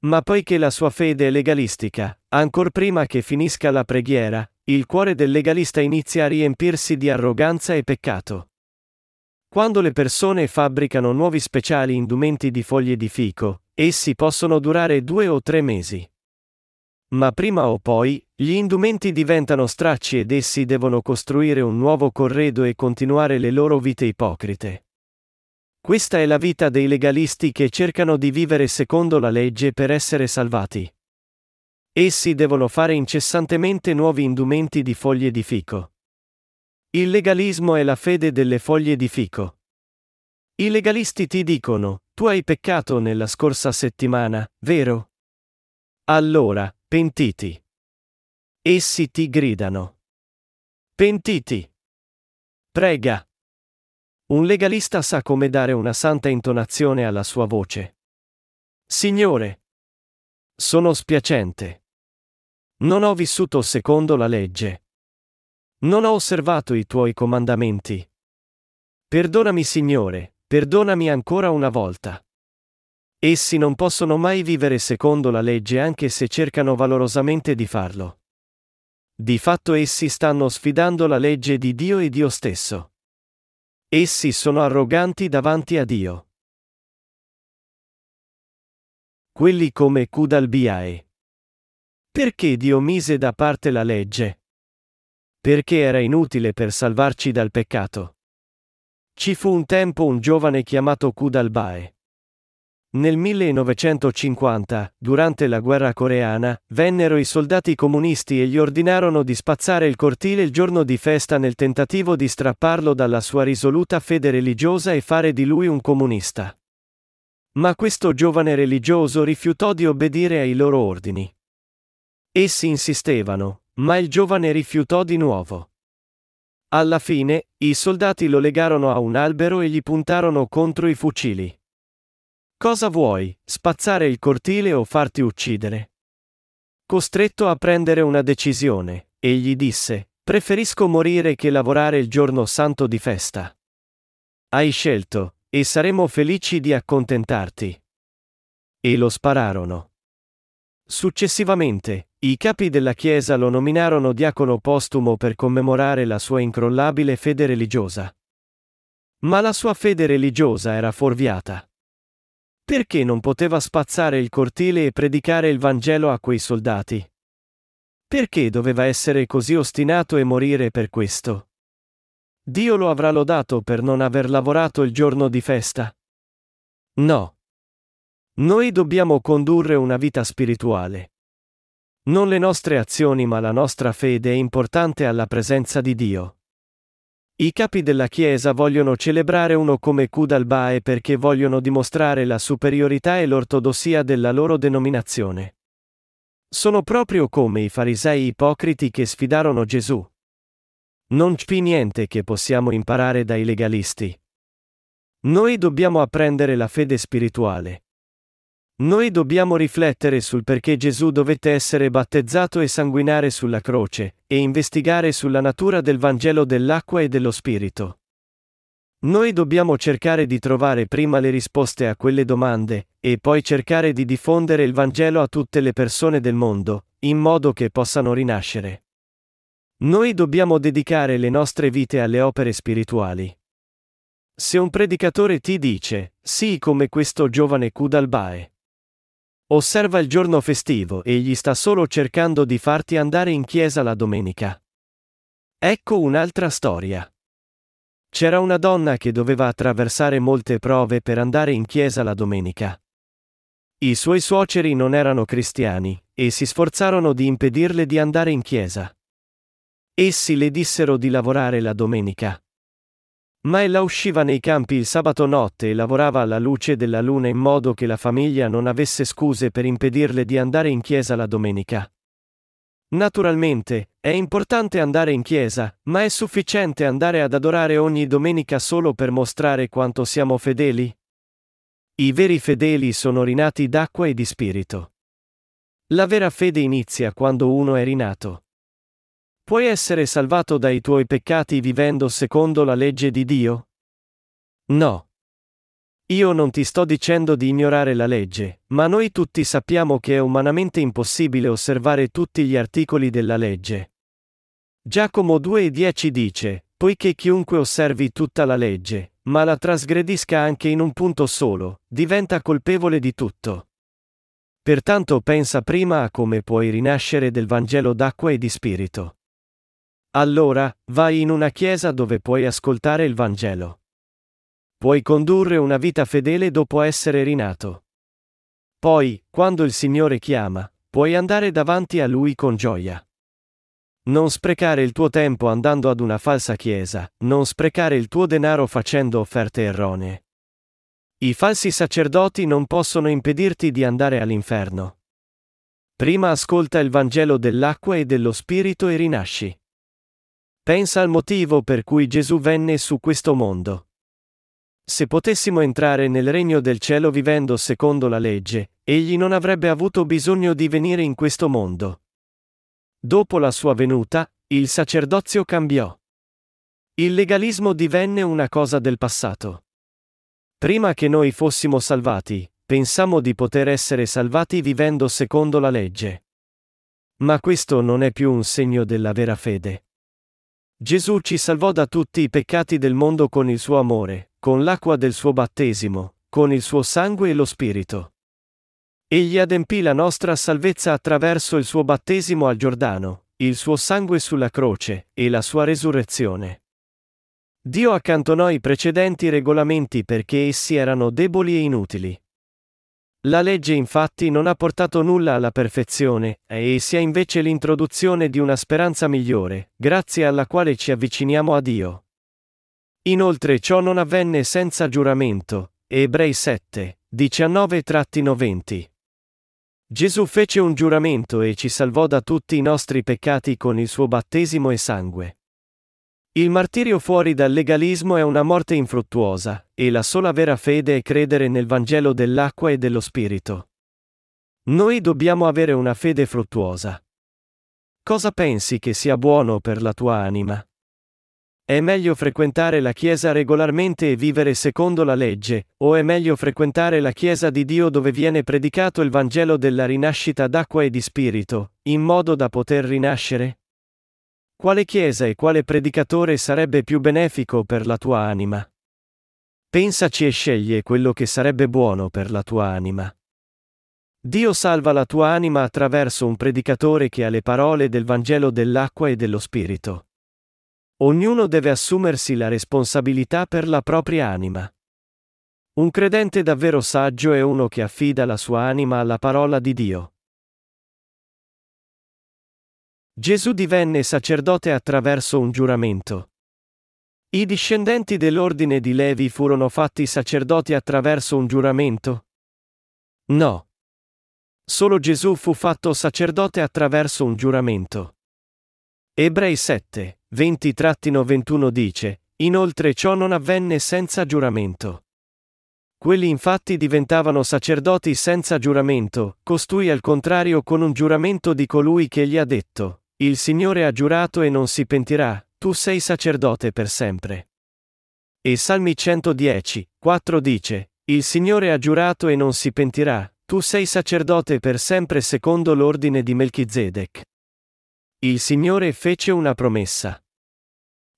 Ma poiché la sua fede è legalistica, ancor prima che finisca la preghiera, il cuore del legalista inizia a riempirsi di arroganza e peccato. Quando le persone fabbricano nuovi speciali indumenti di foglie di fico, essi possono durare due o tre mesi. Ma prima o poi, gli indumenti diventano stracci ed essi devono costruire un nuovo corredo e continuare le loro vite ipocrite. Questa è la vita dei legalisti che cercano di vivere secondo la legge per essere salvati. Essi devono fare incessantemente nuovi indumenti di foglie di fico. Il legalismo è la fede delle foglie di fico. I legalisti ti dicono, tu hai peccato nella scorsa settimana, vero? Allora, pentiti. Essi ti gridano. Pentiti. Prega. Un legalista sa come dare una santa intonazione alla sua voce. Signore. Sono spiacente. Non ho vissuto secondo la legge. Non ho osservato i tuoi comandamenti. Perdonami Signore, perdonami ancora una volta. Essi non possono mai vivere secondo la legge anche se cercano valorosamente di farlo. Di fatto essi stanno sfidando la legge di Dio e Dio stesso. Essi sono arroganti davanti a Dio. Quelli come Kudalbiae. Perché Dio mise da parte la legge? Perché era inutile per salvarci dal peccato. Ci fu un tempo un giovane chiamato Kudalbae. Nel 1950, durante la guerra coreana, vennero i soldati comunisti e gli ordinarono di spazzare il cortile il giorno di festa nel tentativo di strapparlo dalla sua risoluta fede religiosa e fare di lui un comunista. Ma questo giovane religioso rifiutò di obbedire ai loro ordini. Essi insistevano, ma il giovane rifiutò di nuovo. Alla fine, i soldati lo legarono a un albero e gli puntarono contro i fucili. Cosa vuoi, spazzare il cortile o farti uccidere? Costretto a prendere una decisione, egli disse, preferisco morire che lavorare il giorno santo di festa. Hai scelto, e saremo felici di accontentarti. E lo spararono. Successivamente, i capi della Chiesa lo nominarono diacono postumo per commemorare la sua incrollabile fede religiosa. Ma la sua fede religiosa era fuorviata. Perché non poteva spazzare il cortile e predicare il Vangelo a quei soldati? Perché doveva essere così ostinato e morire per questo? Dio lo avrà lodato per non aver lavorato il giorno di festa? No. Noi dobbiamo condurre una vita spirituale. Non le nostre azioni ma la nostra fede è importante alla presenza di Dio. I capi della Chiesa vogliono celebrare uno come Kudalbae perché vogliono dimostrare la superiorità e l'ortodossia della loro denominazione. Sono proprio come i farisei ipocriti che sfidarono Gesù. Non c'è niente che possiamo imparare dai legalisti. Noi dobbiamo apprendere la fede spirituale. Noi dobbiamo riflettere sul perché Gesù dovette essere battezzato e sanguinare sulla croce, e investigare sulla natura del Vangelo dell'acqua e dello Spirito. Noi dobbiamo cercare di trovare prima le risposte a quelle domande, e poi cercare di diffondere il Vangelo a tutte le persone del mondo, in modo che possano rinascere. Noi dobbiamo dedicare le nostre vite alle opere spirituali. Se un predicatore ti dice, sì come questo giovane Kudalbae, Osserva il giorno festivo, egli sta solo cercando di farti andare in chiesa la domenica. Ecco un'altra storia. C'era una donna che doveva attraversare molte prove per andare in chiesa la domenica. I suoi suoceri non erano cristiani, e si sforzarono di impedirle di andare in chiesa. Essi le dissero di lavorare la domenica. Ma ella usciva nei campi il sabato notte e lavorava alla luce della luna in modo che la famiglia non avesse scuse per impedirle di andare in chiesa la domenica. Naturalmente, è importante andare in chiesa, ma è sufficiente andare ad adorare ogni domenica solo per mostrare quanto siamo fedeli? I veri fedeli sono rinati d'acqua e di spirito. La vera fede inizia quando uno è rinato. Puoi essere salvato dai tuoi peccati vivendo secondo la legge di Dio? No. Io non ti sto dicendo di ignorare la legge, ma noi tutti sappiamo che è umanamente impossibile osservare tutti gli articoli della legge. Giacomo 2,10 dice, poiché chiunque osservi tutta la legge, ma la trasgredisca anche in un punto solo, diventa colpevole di tutto. Pertanto pensa prima a come puoi rinascere del Vangelo d'acqua e di spirito. Allora, vai in una chiesa dove puoi ascoltare il Vangelo. Puoi condurre una vita fedele dopo essere rinato. Poi, quando il Signore chiama, puoi andare davanti a Lui con gioia. Non sprecare il tuo tempo andando ad una falsa chiesa, non sprecare il tuo denaro facendo offerte erronee. I falsi sacerdoti non possono impedirti di andare all'inferno. Prima ascolta il Vangelo dell'acqua e dello Spirito e rinasci. Pensa al motivo per cui Gesù venne su questo mondo. Se potessimo entrare nel regno del cielo vivendo secondo la legge, egli non avrebbe avuto bisogno di venire in questo mondo. Dopo la sua venuta, il sacerdozio cambiò. Il legalismo divenne una cosa del passato. Prima che noi fossimo salvati, pensammo di poter essere salvati vivendo secondo la legge. Ma questo non è più un segno della vera fede. Gesù ci salvò da tutti i peccati del mondo con il suo amore, con l'acqua del suo battesimo, con il suo sangue e lo Spirito. Egli adempì la nostra salvezza attraverso il suo battesimo al Giordano, il suo sangue sulla croce, e la sua resurrezione. Dio accantonò i precedenti regolamenti perché essi erano deboli e inutili. La legge infatti non ha portato nulla alla perfezione, e sia invece l'introduzione di una speranza migliore, grazie alla quale ci avviciniamo a Dio. Inoltre ciò non avvenne senza giuramento. Ebrei 7, 19-20. Gesù fece un giuramento e ci salvò da tutti i nostri peccati con il suo battesimo e sangue. Il martirio fuori dal legalismo è una morte infruttuosa, e la sola vera fede è credere nel Vangelo dell'acqua e dello Spirito. Noi dobbiamo avere una fede fruttuosa. Cosa pensi che sia buono per la tua anima? È meglio frequentare la Chiesa regolarmente e vivere secondo la legge, o è meglio frequentare la Chiesa di Dio dove viene predicato il Vangelo della rinascita d'acqua e di spirito, in modo da poter rinascere? Quale chiesa e quale predicatore sarebbe più benefico per la tua anima? Pensaci e sceglie quello che sarebbe buono per la tua anima. Dio salva la tua anima attraverso un predicatore che ha le parole del Vangelo dell'acqua e dello Spirito. Ognuno deve assumersi la responsabilità per la propria anima. Un credente davvero saggio è uno che affida la sua anima alla parola di Dio. Gesù divenne sacerdote attraverso un giuramento. I discendenti dell'ordine di Levi furono fatti sacerdoti attraverso un giuramento? No. Solo Gesù fu fatto sacerdote attraverso un giuramento. Ebrei 7, 20-21 dice, inoltre ciò non avvenne senza giuramento. Quelli infatti diventavano sacerdoti senza giuramento, costui al contrario con un giuramento di colui che gli ha detto, il Signore ha giurato e non si pentirà, tu sei sacerdote per sempre. E Salmi 110, 4 dice, il Signore ha giurato e non si pentirà, tu sei sacerdote per sempre secondo l'ordine di Melchizedek. Il Signore fece una promessa.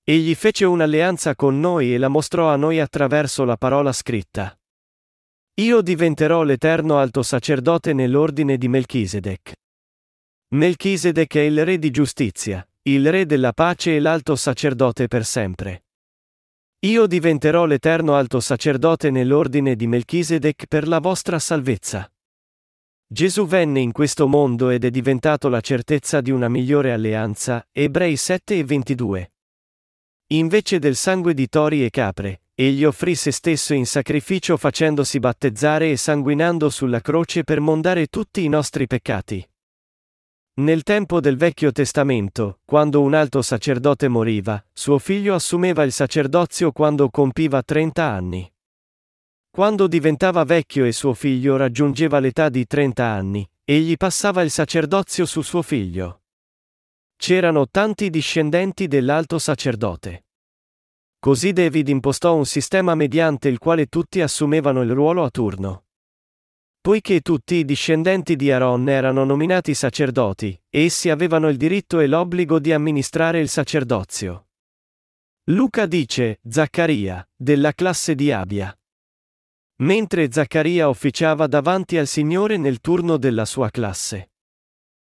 Egli fece un'alleanza con noi e la mostrò a noi attraverso la parola scritta. Io diventerò l'eterno alto sacerdote nell'ordine di Melchizedek. Melchizedek è il re di giustizia, il re della pace e l'alto sacerdote per sempre. Io diventerò l'eterno alto sacerdote nell'ordine di Melchizedek per la vostra salvezza. Gesù venne in questo mondo ed è diventato la certezza di una migliore alleanza, Ebrei 7 e 22. Invece del sangue di tori e capre, egli offrì se stesso in sacrificio facendosi battezzare e sanguinando sulla croce per mondare tutti i nostri peccati. Nel tempo del Vecchio Testamento, quando un alto sacerdote moriva, suo figlio assumeva il sacerdozio quando compiva 30 anni. Quando diventava vecchio e suo figlio raggiungeva l'età di 30 anni, egli passava il sacerdozio su suo figlio. C'erano tanti discendenti dell'alto sacerdote. Così David impostò un sistema mediante il quale tutti assumevano il ruolo a turno. Poiché tutti i discendenti di Aaron erano nominati sacerdoti, essi avevano il diritto e l'obbligo di amministrare il sacerdozio. Luca dice, Zaccaria, della classe di Abia. Mentre Zaccaria officiava davanti al Signore nel turno della sua classe.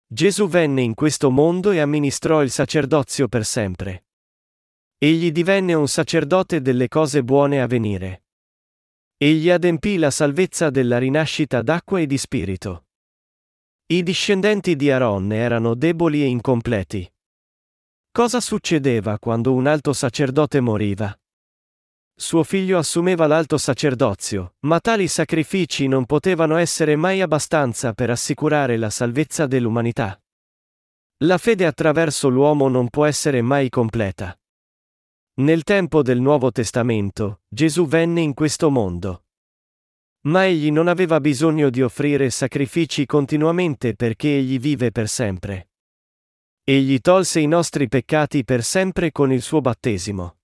Gesù venne in questo mondo e amministrò il sacerdozio per sempre. Egli divenne un sacerdote delle cose buone a venire. Egli adempì la salvezza della rinascita d'acqua e di spirito. I discendenti di Aaron erano deboli e incompleti. Cosa succedeva quando un alto sacerdote moriva? Suo figlio assumeva l'alto sacerdozio, ma tali sacrifici non potevano essere mai abbastanza per assicurare la salvezza dell'umanità. La fede attraverso l'uomo non può essere mai completa. Nel tempo del Nuovo Testamento, Gesù venne in questo mondo. Ma egli non aveva bisogno di offrire sacrifici continuamente perché egli vive per sempre. Egli tolse i nostri peccati per sempre con il suo battesimo.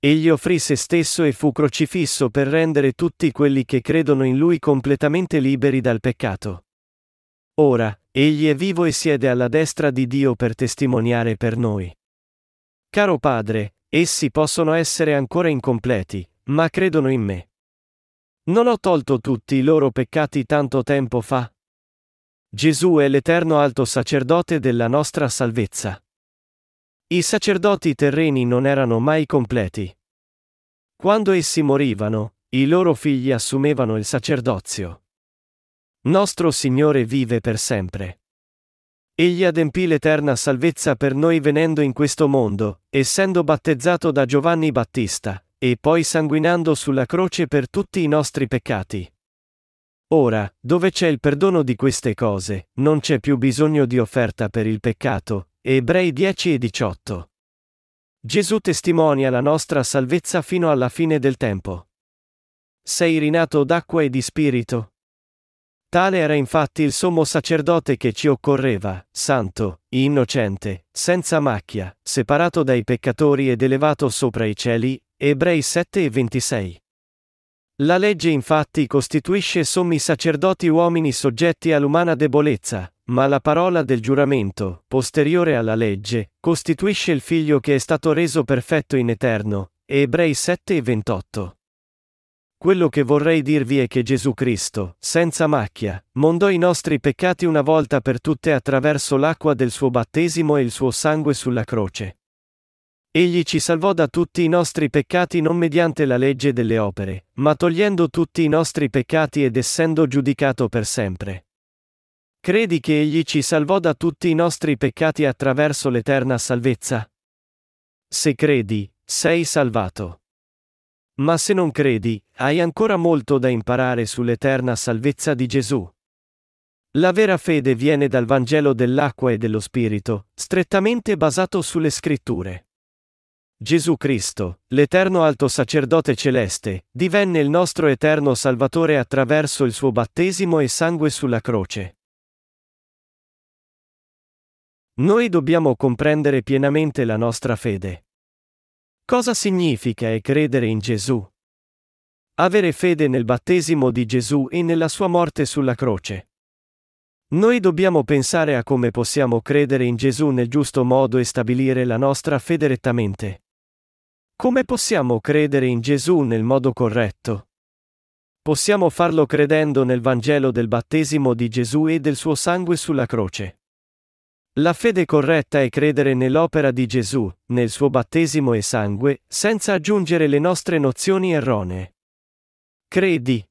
Egli offrì se stesso e fu crocifisso per rendere tutti quelli che credono in lui completamente liberi dal peccato. Ora, egli è vivo e siede alla destra di Dio per testimoniare per noi. Caro Padre, essi possono essere ancora incompleti, ma credono in me. Non ho tolto tutti i loro peccati tanto tempo fa. Gesù è l'eterno alto sacerdote della nostra salvezza. I sacerdoti terreni non erano mai completi. Quando essi morivano, i loro figli assumevano il sacerdozio. Nostro Signore vive per sempre. Egli adempì l'eterna salvezza per noi venendo in questo mondo, essendo battezzato da Giovanni Battista, e poi sanguinando sulla croce per tutti i nostri peccati. Ora, dove c'è il perdono di queste cose, non c'è più bisogno di offerta per il peccato, Ebrei 10 e 18. Gesù testimonia la nostra salvezza fino alla fine del tempo. Sei rinato d'acqua e di spirito? Tale era infatti il sommo sacerdote che ci occorreva, santo, innocente, senza macchia, separato dai peccatori ed elevato sopra i cieli, Ebrei 7 e 26. La legge infatti costituisce sommi sacerdoti uomini soggetti all'umana debolezza, ma la parola del giuramento, posteriore alla legge, costituisce il figlio che è stato reso perfetto in eterno. Ebrei 7 e 28. Quello che vorrei dirvi è che Gesù Cristo, senza macchia, mondò i nostri peccati una volta per tutte attraverso l'acqua del suo battesimo e il suo sangue sulla croce. Egli ci salvò da tutti i nostri peccati non mediante la legge delle opere, ma togliendo tutti i nostri peccati ed essendo giudicato per sempre. Credi che Egli ci salvò da tutti i nostri peccati attraverso l'eterna salvezza? Se credi, sei salvato. Ma se non credi, hai ancora molto da imparare sull'eterna salvezza di Gesù. La vera fede viene dal Vangelo dell'acqua e dello Spirito, strettamente basato sulle scritture. Gesù Cristo, l'eterno alto sacerdote celeste, divenne il nostro eterno Salvatore attraverso il suo battesimo e sangue sulla croce. Noi dobbiamo comprendere pienamente la nostra fede. Cosa significa e credere in Gesù? Avere fede nel battesimo di Gesù e nella sua morte sulla croce. Noi dobbiamo pensare a come possiamo credere in Gesù nel giusto modo e stabilire la nostra fede rettamente. Come possiamo credere in Gesù nel modo corretto? Possiamo farlo credendo nel Vangelo del battesimo di Gesù e del suo sangue sulla croce. La fede corretta è credere nell'opera di Gesù, nel suo battesimo e sangue, senza aggiungere le nostre nozioni erronee. Credi.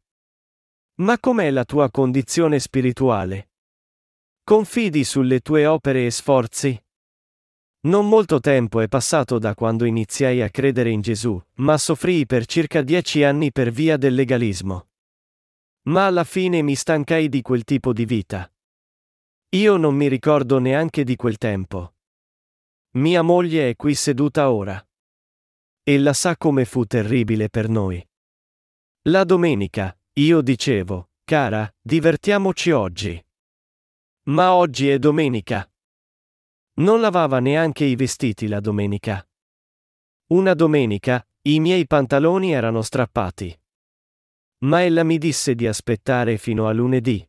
Ma com'è la tua condizione spirituale? Confidi sulle tue opere e sforzi? Non molto tempo è passato da quando iniziai a credere in Gesù, ma soffrii per circa dieci anni per via del legalismo. Ma alla fine mi stancai di quel tipo di vita. Io non mi ricordo neanche di quel tempo. Mia moglie è qui seduta ora. Ella sa come fu terribile per noi. La domenica, io dicevo, cara, divertiamoci oggi. Ma oggi è domenica. Non lavava neanche i vestiti la domenica. Una domenica, i miei pantaloni erano strappati. Ma ella mi disse di aspettare fino a lunedì.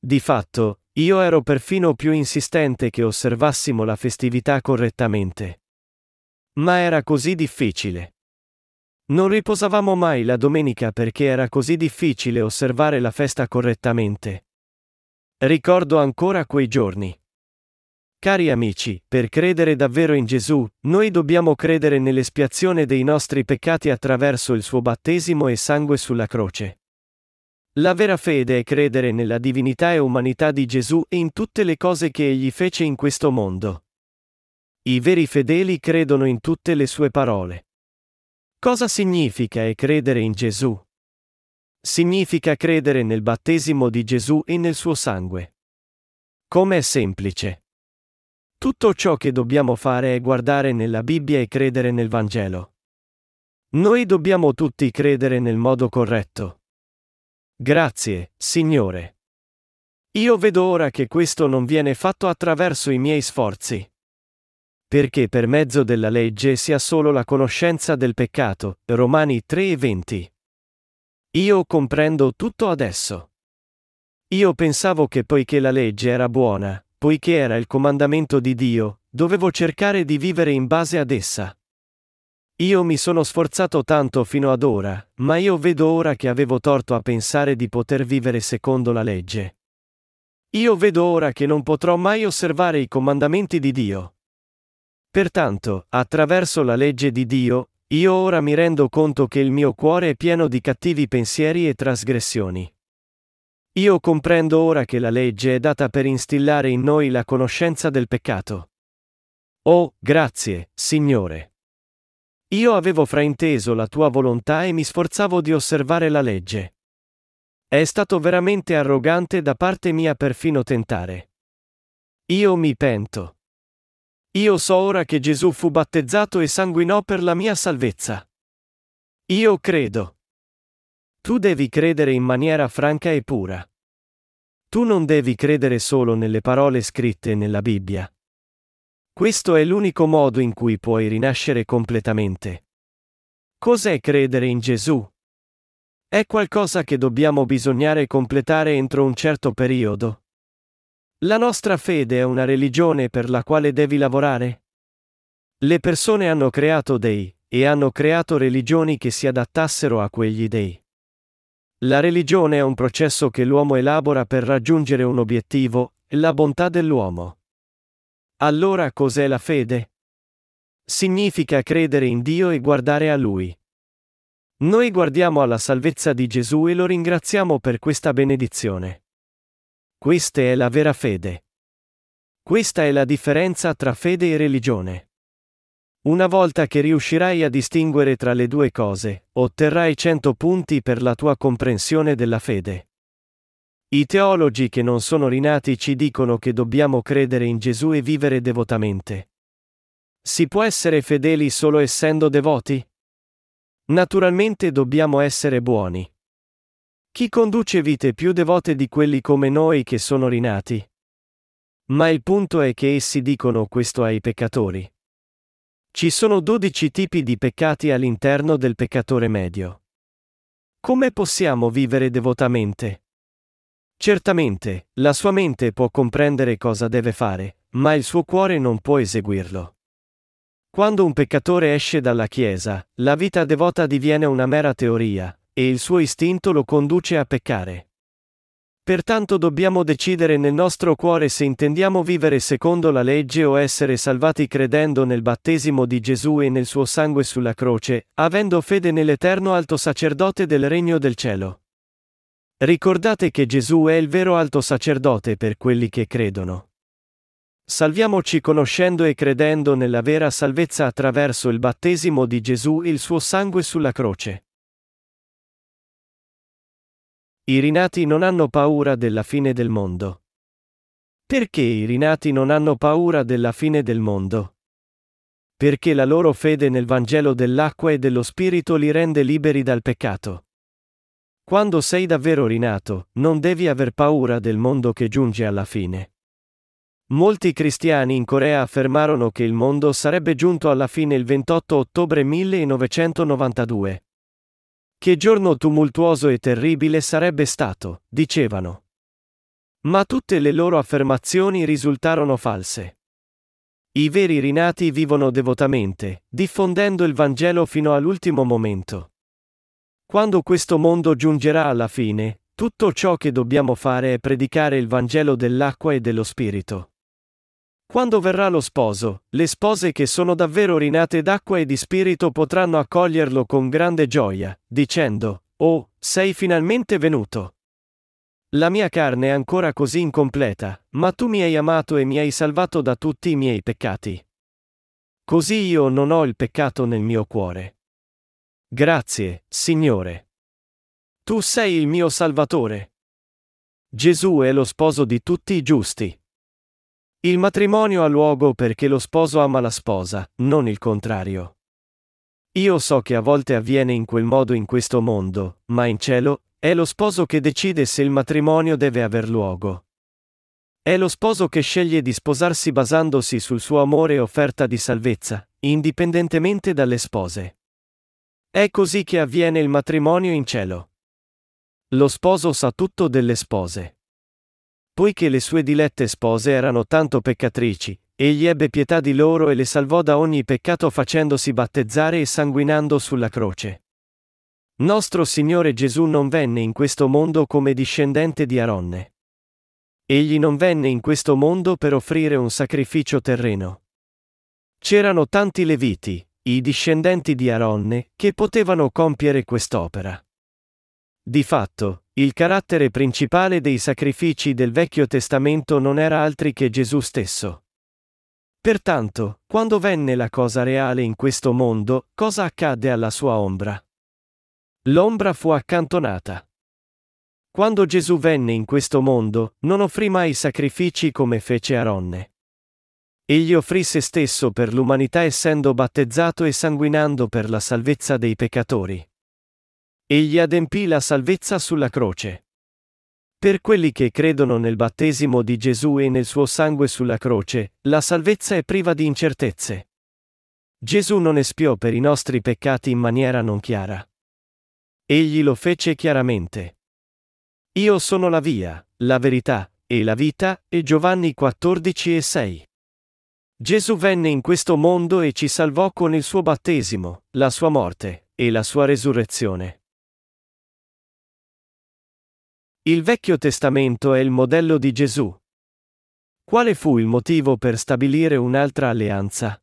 Di fatto, io ero perfino più insistente che osservassimo la festività correttamente. Ma era così difficile. Non riposavamo mai la domenica perché era così difficile osservare la festa correttamente. Ricordo ancora quei giorni. Cari amici, per credere davvero in Gesù, noi dobbiamo credere nell'espiazione dei nostri peccati attraverso il suo battesimo e sangue sulla croce. La vera fede è credere nella divinità e umanità di Gesù e in tutte le cose che egli fece in questo mondo. I veri fedeli credono in tutte le sue parole. Cosa significa e credere in Gesù? Significa credere nel battesimo di Gesù e nel suo sangue. Come è semplice. Tutto ciò che dobbiamo fare è guardare nella Bibbia e credere nel Vangelo. Noi dobbiamo tutti credere nel modo corretto. Grazie, Signore. Io vedo ora che questo non viene fatto attraverso i miei sforzi. Perché per mezzo della legge si ha solo la conoscenza del peccato, Romani 3 e 20. Io comprendo tutto adesso. Io pensavo che poiché la legge era buona, poiché era il comandamento di Dio, dovevo cercare di vivere in base ad essa. Io mi sono sforzato tanto fino ad ora, ma io vedo ora che avevo torto a pensare di poter vivere secondo la legge. Io vedo ora che non potrò mai osservare i comandamenti di Dio. Pertanto, attraverso la legge di Dio, io ora mi rendo conto che il mio cuore è pieno di cattivi pensieri e trasgressioni. Io comprendo ora che la legge è data per instillare in noi la conoscenza del peccato. Oh, grazie, Signore. Io avevo frainteso la tua volontà e mi sforzavo di osservare la legge. È stato veramente arrogante da parte mia perfino tentare. Io mi pento. Io so ora che Gesù fu battezzato e sanguinò per la mia salvezza. Io credo. Tu devi credere in maniera franca e pura. Tu non devi credere solo nelle parole scritte nella Bibbia. Questo è l'unico modo in cui puoi rinascere completamente. Cos'è credere in Gesù? È qualcosa che dobbiamo bisognare completare entro un certo periodo. La nostra fede è una religione per la quale devi lavorare? Le persone hanno creato dei e hanno creato religioni che si adattassero a quegli dei. La religione è un processo che l'uomo elabora per raggiungere un obiettivo, la bontà dell'uomo. Allora cos'è la fede? Significa credere in Dio e guardare a Lui. Noi guardiamo alla salvezza di Gesù e lo ringraziamo per questa benedizione. Questa è la vera fede. Questa è la differenza tra fede e religione. Una volta che riuscirai a distinguere tra le due cose, otterrai 100 punti per la tua comprensione della fede. I teologi che non sono rinati ci dicono che dobbiamo credere in Gesù e vivere devotamente. Si può essere fedeli solo essendo devoti? Naturalmente dobbiamo essere buoni. Chi conduce vite più devote di quelli come noi che sono rinati? Ma il punto è che essi dicono questo ai peccatori. Ci sono dodici tipi di peccati all'interno del peccatore medio. Come possiamo vivere devotamente? Certamente, la sua mente può comprendere cosa deve fare, ma il suo cuore non può eseguirlo. Quando un peccatore esce dalla Chiesa, la vita devota diviene una mera teoria, e il suo istinto lo conduce a peccare. Pertanto dobbiamo decidere nel nostro cuore se intendiamo vivere secondo la legge o essere salvati credendo nel battesimo di Gesù e nel suo sangue sulla croce, avendo fede nell'eterno alto sacerdote del regno del cielo. Ricordate che Gesù è il vero alto sacerdote per quelli che credono. Salviamoci conoscendo e credendo nella vera salvezza attraverso il battesimo di Gesù e il suo sangue sulla croce. I rinati non hanno paura della fine del mondo. Perché i rinati non hanno paura della fine del mondo? Perché la loro fede nel Vangelo dell'acqua e dello Spirito li rende liberi dal peccato. Quando sei davvero rinato, non devi aver paura del mondo che giunge alla fine. Molti cristiani in Corea affermarono che il mondo sarebbe giunto alla fine il 28 ottobre 1992. Che giorno tumultuoso e terribile sarebbe stato, dicevano. Ma tutte le loro affermazioni risultarono false. I veri rinati vivono devotamente, diffondendo il Vangelo fino all'ultimo momento. Quando questo mondo giungerà alla fine, tutto ciò che dobbiamo fare è predicare il Vangelo dell'acqua e dello Spirito. Quando verrà lo sposo, le spose che sono davvero rinate d'acqua e di spirito potranno accoglierlo con grande gioia, dicendo, Oh, sei finalmente venuto. La mia carne è ancora così incompleta, ma tu mi hai amato e mi hai salvato da tutti i miei peccati. Così io non ho il peccato nel mio cuore. Grazie, Signore. Tu sei il mio Salvatore. Gesù è lo sposo di tutti i giusti. Il matrimonio ha luogo perché lo sposo ama la sposa, non il contrario. Io so che a volte avviene in quel modo in questo mondo, ma in cielo, è lo sposo che decide se il matrimonio deve aver luogo. È lo sposo che sceglie di sposarsi basandosi sul suo amore e offerta di salvezza, indipendentemente dalle spose. È così che avviene il matrimonio in cielo. Lo sposo sa tutto delle spose. Poiché le sue dilette spose erano tanto peccatrici, egli ebbe pietà di loro e le salvò da ogni peccato facendosi battezzare e sanguinando sulla croce. Nostro Signore Gesù non venne in questo mondo come discendente di Aronne. Egli non venne in questo mondo per offrire un sacrificio terreno. C'erano tanti leviti, i discendenti di Aronne, che potevano compiere quest'opera. Di fatto, il carattere principale dei sacrifici del Vecchio Testamento non era altri che Gesù stesso. Pertanto, quando venne la cosa reale in questo mondo, cosa accadde alla sua ombra? L'ombra fu accantonata. Quando Gesù venne in questo mondo, non offrì mai sacrifici come fece Aronne. Egli offrì se stesso per l'umanità essendo battezzato e sanguinando per la salvezza dei peccatori. Egli adempì la salvezza sulla croce. Per quelli che credono nel battesimo di Gesù e nel suo sangue sulla croce, la salvezza è priva di incertezze. Gesù non espiò per i nostri peccati in maniera non chiara. Egli lo fece chiaramente. Io sono la via, la verità, e la vita, e Giovanni 14 e 6. Gesù venne in questo mondo e ci salvò con il suo battesimo, la sua morte e la sua resurrezione. Il Vecchio Testamento è il modello di Gesù. Quale fu il motivo per stabilire un'altra alleanza?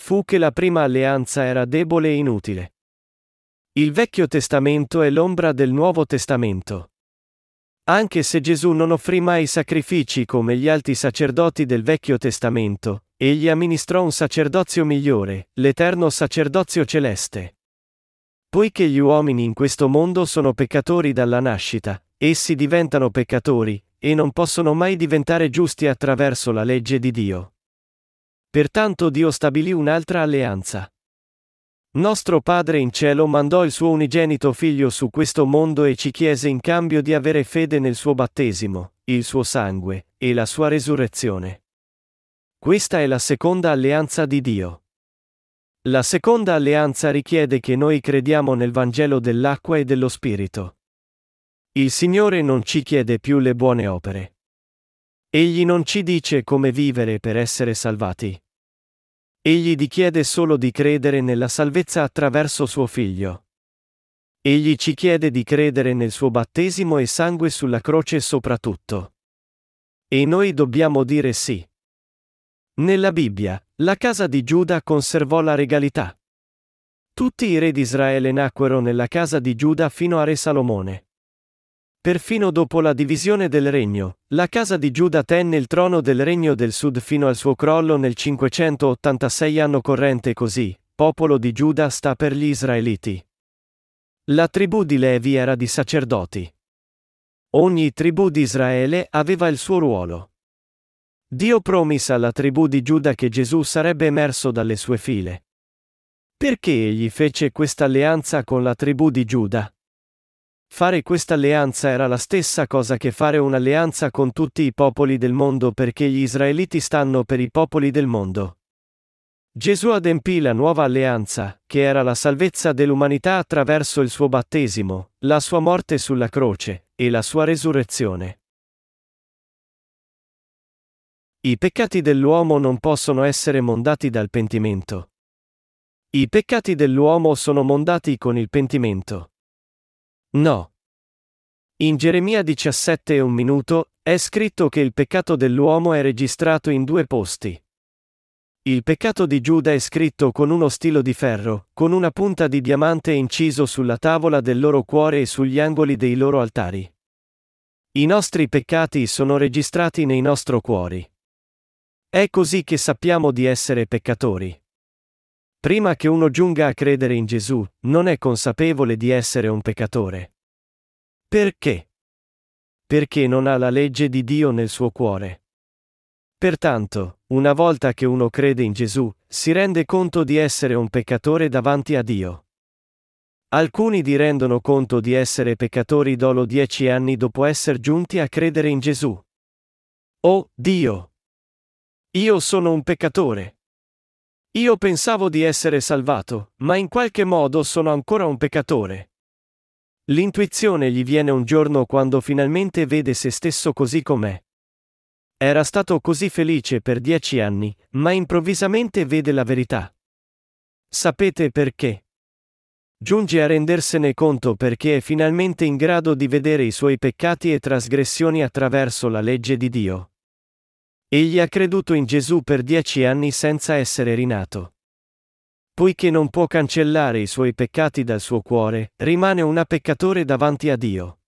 Fu che la prima alleanza era debole e inutile. Il Vecchio Testamento è l'ombra del Nuovo Testamento. Anche se Gesù non offrì mai sacrifici come gli alti sacerdoti del Vecchio Testamento, egli amministrò un sacerdozio migliore, l'eterno sacerdozio celeste. Poiché gli uomini in questo mondo sono peccatori dalla nascita, essi diventano peccatori, e non possono mai diventare giusti attraverso la legge di Dio. Pertanto Dio stabilì un'altra alleanza. Nostro Padre in cielo mandò il suo unigenito figlio su questo mondo e ci chiese in cambio di avere fede nel suo battesimo, il suo sangue, e la sua resurrezione. Questa è la seconda alleanza di Dio. La seconda alleanza richiede che noi crediamo nel Vangelo dell'acqua e dello Spirito. Il Signore non ci chiede più le buone opere. Egli non ci dice come vivere per essere salvati. Egli ti chiede solo di credere nella salvezza attraverso suo figlio. Egli ci chiede di credere nel suo battesimo e sangue sulla croce soprattutto. E noi dobbiamo dire sì. Nella Bibbia, la casa di Giuda conservò la regalità. Tutti i re di Israele nacquero nella casa di Giuda fino a re Salomone. Perfino dopo la divisione del regno, la casa di Giuda tenne il trono del regno del sud fino al suo crollo nel 586 anno corrente così, popolo di Giuda sta per gli israeliti. La tribù di Levi era di sacerdoti. Ogni tribù di Israele aveva il suo ruolo. Dio promise alla tribù di Giuda che Gesù sarebbe emerso dalle sue file. Perché egli fece questa alleanza con la tribù di Giuda? Fare questa alleanza era la stessa cosa che fare un'alleanza con tutti i popoli del mondo perché gli israeliti stanno per i popoli del mondo. Gesù adempì la nuova alleanza, che era la salvezza dell'umanità attraverso il suo battesimo, la sua morte sulla croce, e la sua resurrezione. I peccati dell'uomo non possono essere mondati dal pentimento. I peccati dell'uomo sono mondati con il pentimento. No. In Geremia 17 e un minuto, è scritto che il peccato dell'uomo è registrato in due posti. Il peccato di Giuda è scritto con uno stilo di ferro, con una punta di diamante inciso sulla tavola del loro cuore e sugli angoli dei loro altari. I nostri peccati sono registrati nei nostri cuori. È così che sappiamo di essere peccatori. Prima che uno giunga a credere in Gesù, non è consapevole di essere un peccatore. Perché? Perché non ha la legge di Dio nel suo cuore. Pertanto, una volta che uno crede in Gesù, si rende conto di essere un peccatore davanti a Dio. Alcuni di rendono conto di essere peccatori dolo dieci anni dopo essere giunti a credere in Gesù. Oh, Dio! Io sono un peccatore. Io pensavo di essere salvato, ma in qualche modo sono ancora un peccatore. L'intuizione gli viene un giorno quando finalmente vede se stesso così com'è. Era stato così felice per dieci anni, ma improvvisamente vede la verità. Sapete perché? Giunge a rendersene conto perché è finalmente in grado di vedere i suoi peccati e trasgressioni attraverso la legge di Dio. Egli ha creduto in Gesù per dieci anni senza essere rinato. Poiché non può cancellare i suoi peccati dal suo cuore, rimane un peccatore davanti a Dio.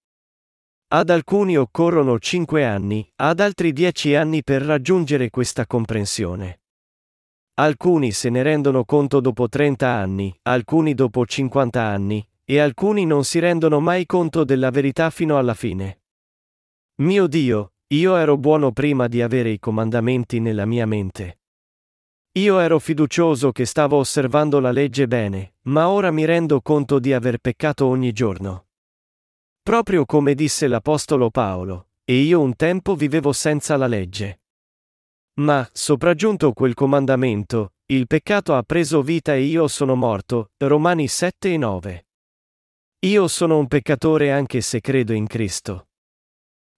Ad alcuni occorrono cinque anni, ad altri dieci anni per raggiungere questa comprensione. Alcuni se ne rendono conto dopo 30 anni, alcuni dopo 50 anni, e alcuni non si rendono mai conto della verità fino alla fine. Mio Dio, io ero buono prima di avere i comandamenti nella mia mente. Io ero fiducioso che stavo osservando la legge bene, ma ora mi rendo conto di aver peccato ogni giorno. Proprio come disse l'Apostolo Paolo, e io un tempo vivevo senza la legge. Ma, sopraggiunto quel comandamento, il peccato ha preso vita e io sono morto. Romani 7 e 9. Io sono un peccatore anche se credo in Cristo.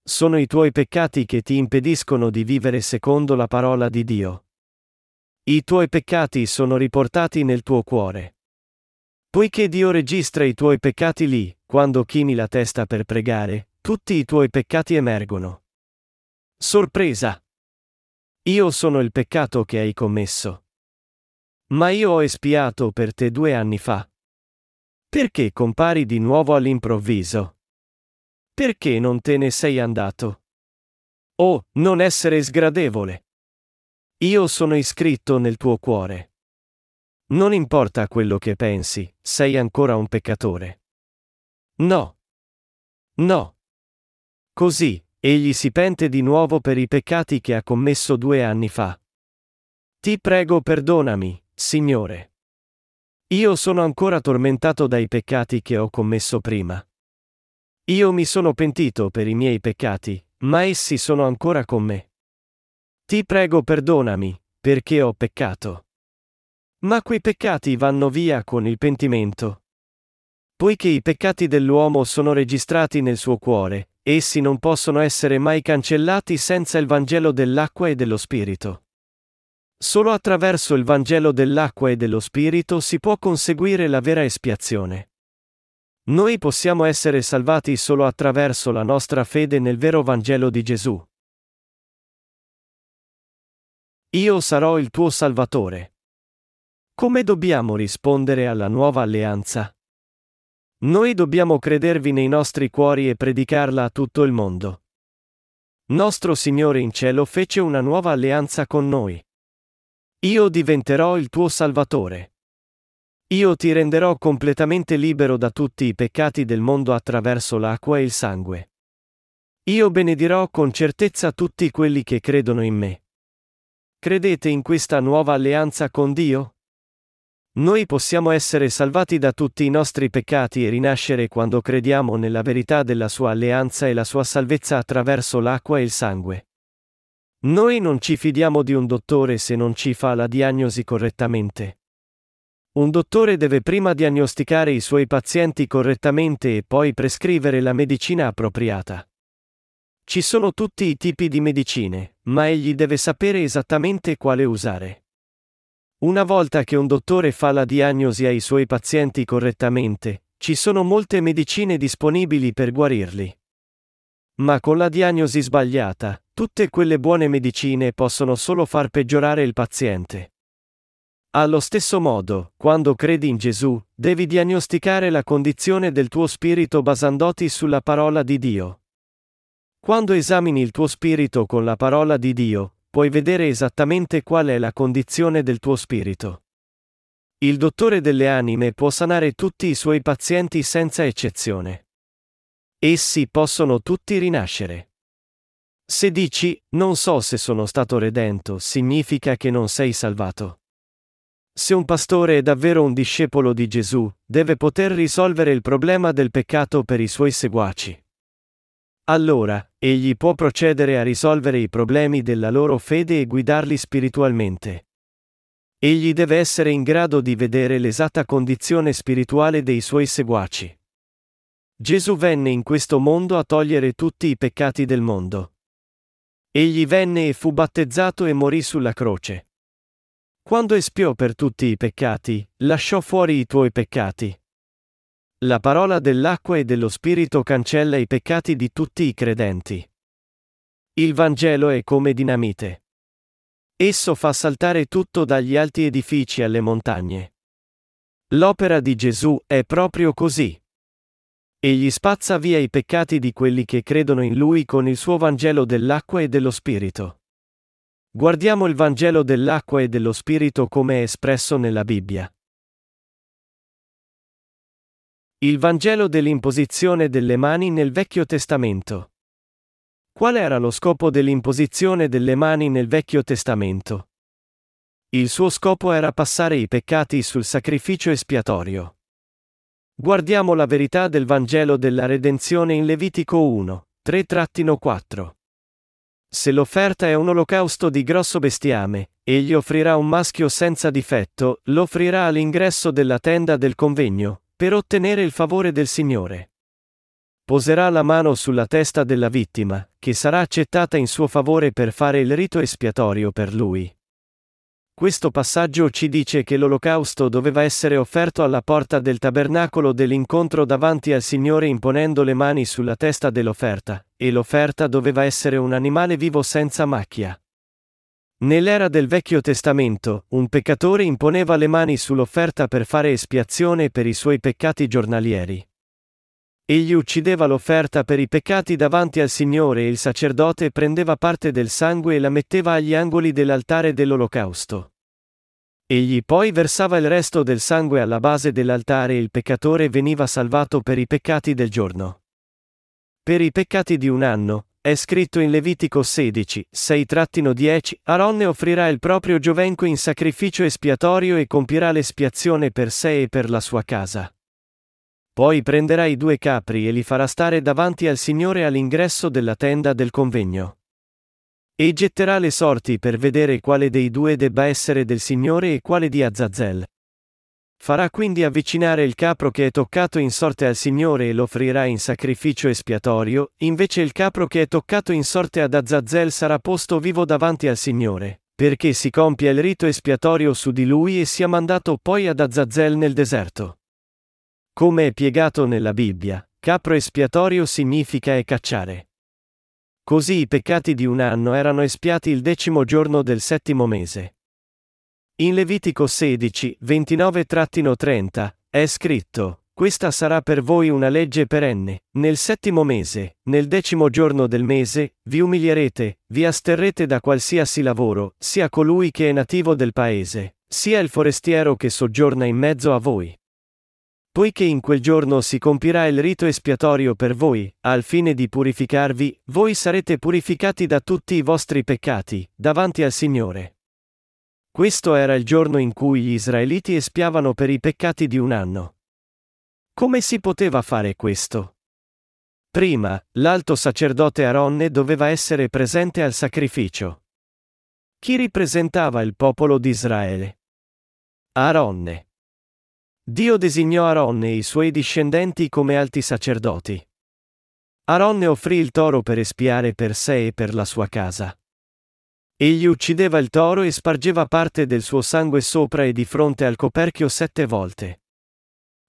Sono i tuoi peccati che ti impediscono di vivere secondo la parola di Dio. I tuoi peccati sono riportati nel tuo cuore. Poiché Dio registra i tuoi peccati lì, quando chini la testa per pregare, tutti i tuoi peccati emergono. Sorpresa! Io sono il peccato che hai commesso. Ma io ho espiato per te due anni fa. Perché compari di nuovo all'improvviso? Perché non te ne sei andato? Oh, non essere sgradevole. Io sono iscritto nel tuo cuore. Non importa quello che pensi, sei ancora un peccatore. No. No. Così, egli si pente di nuovo per i peccati che ha commesso due anni fa. Ti prego perdonami, Signore. Io sono ancora tormentato dai peccati che ho commesso prima. Io mi sono pentito per i miei peccati, ma essi sono ancora con me. Ti prego perdonami, perché ho peccato. Ma quei peccati vanno via con il pentimento. Poiché i peccati dell'uomo sono registrati nel suo cuore, essi non possono essere mai cancellati senza il Vangelo dell'acqua e dello Spirito. Solo attraverso il Vangelo dell'acqua e dello Spirito si può conseguire la vera espiazione. Noi possiamo essere salvati solo attraverso la nostra fede nel vero Vangelo di Gesù. Io sarò il tuo Salvatore. Come dobbiamo rispondere alla nuova alleanza? Noi dobbiamo credervi nei nostri cuori e predicarla a tutto il mondo. Nostro Signore in cielo fece una nuova alleanza con noi. Io diventerò il tuo Salvatore. Io ti renderò completamente libero da tutti i peccati del mondo attraverso l'acqua e il sangue. Io benedirò con certezza tutti quelli che credono in me. Credete in questa nuova alleanza con Dio? Noi possiamo essere salvati da tutti i nostri peccati e rinascere quando crediamo nella verità della sua alleanza e la sua salvezza attraverso l'acqua e il sangue. Noi non ci fidiamo di un dottore se non ci fa la diagnosi correttamente. Un dottore deve prima diagnosticare i suoi pazienti correttamente e poi prescrivere la medicina appropriata. Ci sono tutti i tipi di medicine, ma egli deve sapere esattamente quale usare. Una volta che un dottore fa la diagnosi ai suoi pazienti correttamente, ci sono molte medicine disponibili per guarirli. Ma con la diagnosi sbagliata, tutte quelle buone medicine possono solo far peggiorare il paziente. Allo stesso modo, quando credi in Gesù, devi diagnosticare la condizione del tuo spirito basandoti sulla parola di Dio. Quando esamini il tuo spirito con la parola di Dio, puoi vedere esattamente qual è la condizione del tuo spirito. Il dottore delle anime può sanare tutti i suoi pazienti senza eccezione. Essi possono tutti rinascere. Se dici, non so se sono stato redento, significa che non sei salvato. Se un pastore è davvero un discepolo di Gesù, deve poter risolvere il problema del peccato per i suoi seguaci. Allora, egli può procedere a risolvere i problemi della loro fede e guidarli spiritualmente. Egli deve essere in grado di vedere l'esatta condizione spirituale dei suoi seguaci. Gesù venne in questo mondo a togliere tutti i peccati del mondo. Egli venne e fu battezzato e morì sulla croce. Quando espiò per tutti i peccati, lasciò fuori i tuoi peccati. La parola dell'acqua e dello Spirito cancella i peccati di tutti i credenti. Il Vangelo è come dinamite. Esso fa saltare tutto dagli alti edifici alle montagne. L'opera di Gesù è proprio così. Egli spazza via i peccati di quelli che credono in Lui con il suo Vangelo dell'acqua e dello Spirito. Guardiamo il Vangelo dell'acqua e dello Spirito come è espresso nella Bibbia. Il Vangelo dell'imposizione delle mani nel Vecchio Testamento. Qual era lo scopo dell'imposizione delle mani nel Vecchio Testamento? Il suo scopo era passare i peccati sul sacrificio espiatorio. Guardiamo la verità del Vangelo della redenzione in Levitico 1, 3-4. Se l'offerta è un olocausto di grosso bestiame, egli offrirà un maschio senza difetto, lo offrirà all'ingresso della tenda del convegno, per ottenere il favore del Signore. Poserà la mano sulla testa della vittima, che sarà accettata in suo favore per fare il rito espiatorio per lui. questo passaggio ci dice che l'olocausto doveva essere offerto alla porta del tabernacolo dell'incontro davanti al Signore imponendo le mani sulla testa dell'offerta, e l'offerta doveva essere un animale vivo senza macchia. Nell'era del Vecchio Testamento, un peccatore imponeva le mani sull'offerta per fare espiazione per i suoi peccati giornalieri. Egli uccideva l'offerta per i peccati davanti al Signore e il sacerdote prendeva parte del sangue e la metteva agli angoli dell'altare dell'olocausto. Egli poi versava il resto del sangue alla base dell'altare e il peccatore veniva salvato per i peccati del giorno. Per i peccati di un anno, è scritto in Levitico 16, 6-10, Aronne offrirà il proprio giovenco in sacrificio espiatorio e compirà l'espiazione per sé e per la sua casa. Poi prenderà i due capri e li farà stare davanti al Signore all'ingresso della tenda del convegno. E getterà le sorti per vedere quale dei due debba essere del Signore e quale di Azazel. Farà quindi avvicinare il capro che è toccato in sorte al Signore e lo offrirà in sacrificio espiatorio, invece il capro che è toccato in sorte ad Azazel sarà posto vivo davanti al Signore, perché si compia il rito espiatorio su di lui e sia mandato poi ad Azazel nel deserto. Come è piegato nella Bibbia, capro espiatorio significa e cacciare. Così i peccati di un anno erano espiati il decimo giorno del settimo mese. In Levitico 16, 29-30 è scritto, Questa sarà per voi una legge perenne, nel settimo mese, nel decimo giorno del mese, vi umilierete, vi asterrete da qualsiasi lavoro, sia colui che è nativo del paese, sia il forestiero che soggiorna in mezzo a voi. Poiché in quel giorno si compirà il rito espiatorio per voi, al fine di purificarvi, voi sarete purificati da tutti i vostri peccati, davanti al Signore. Questo era il giorno in cui gli israeliti espiavano per i peccati di un anno. Come si poteva fare questo? Prima, l'alto sacerdote Aronne doveva essere presente al sacrificio. Chi ripresentava il popolo di Israele? Aronne. Dio designò Aaron e i suoi discendenti come alti sacerdoti. Aaron offrì il toro per espiare per sé e per la sua casa. Egli uccideva il toro e spargeva parte del suo sangue sopra e di fronte al coperchio sette volte.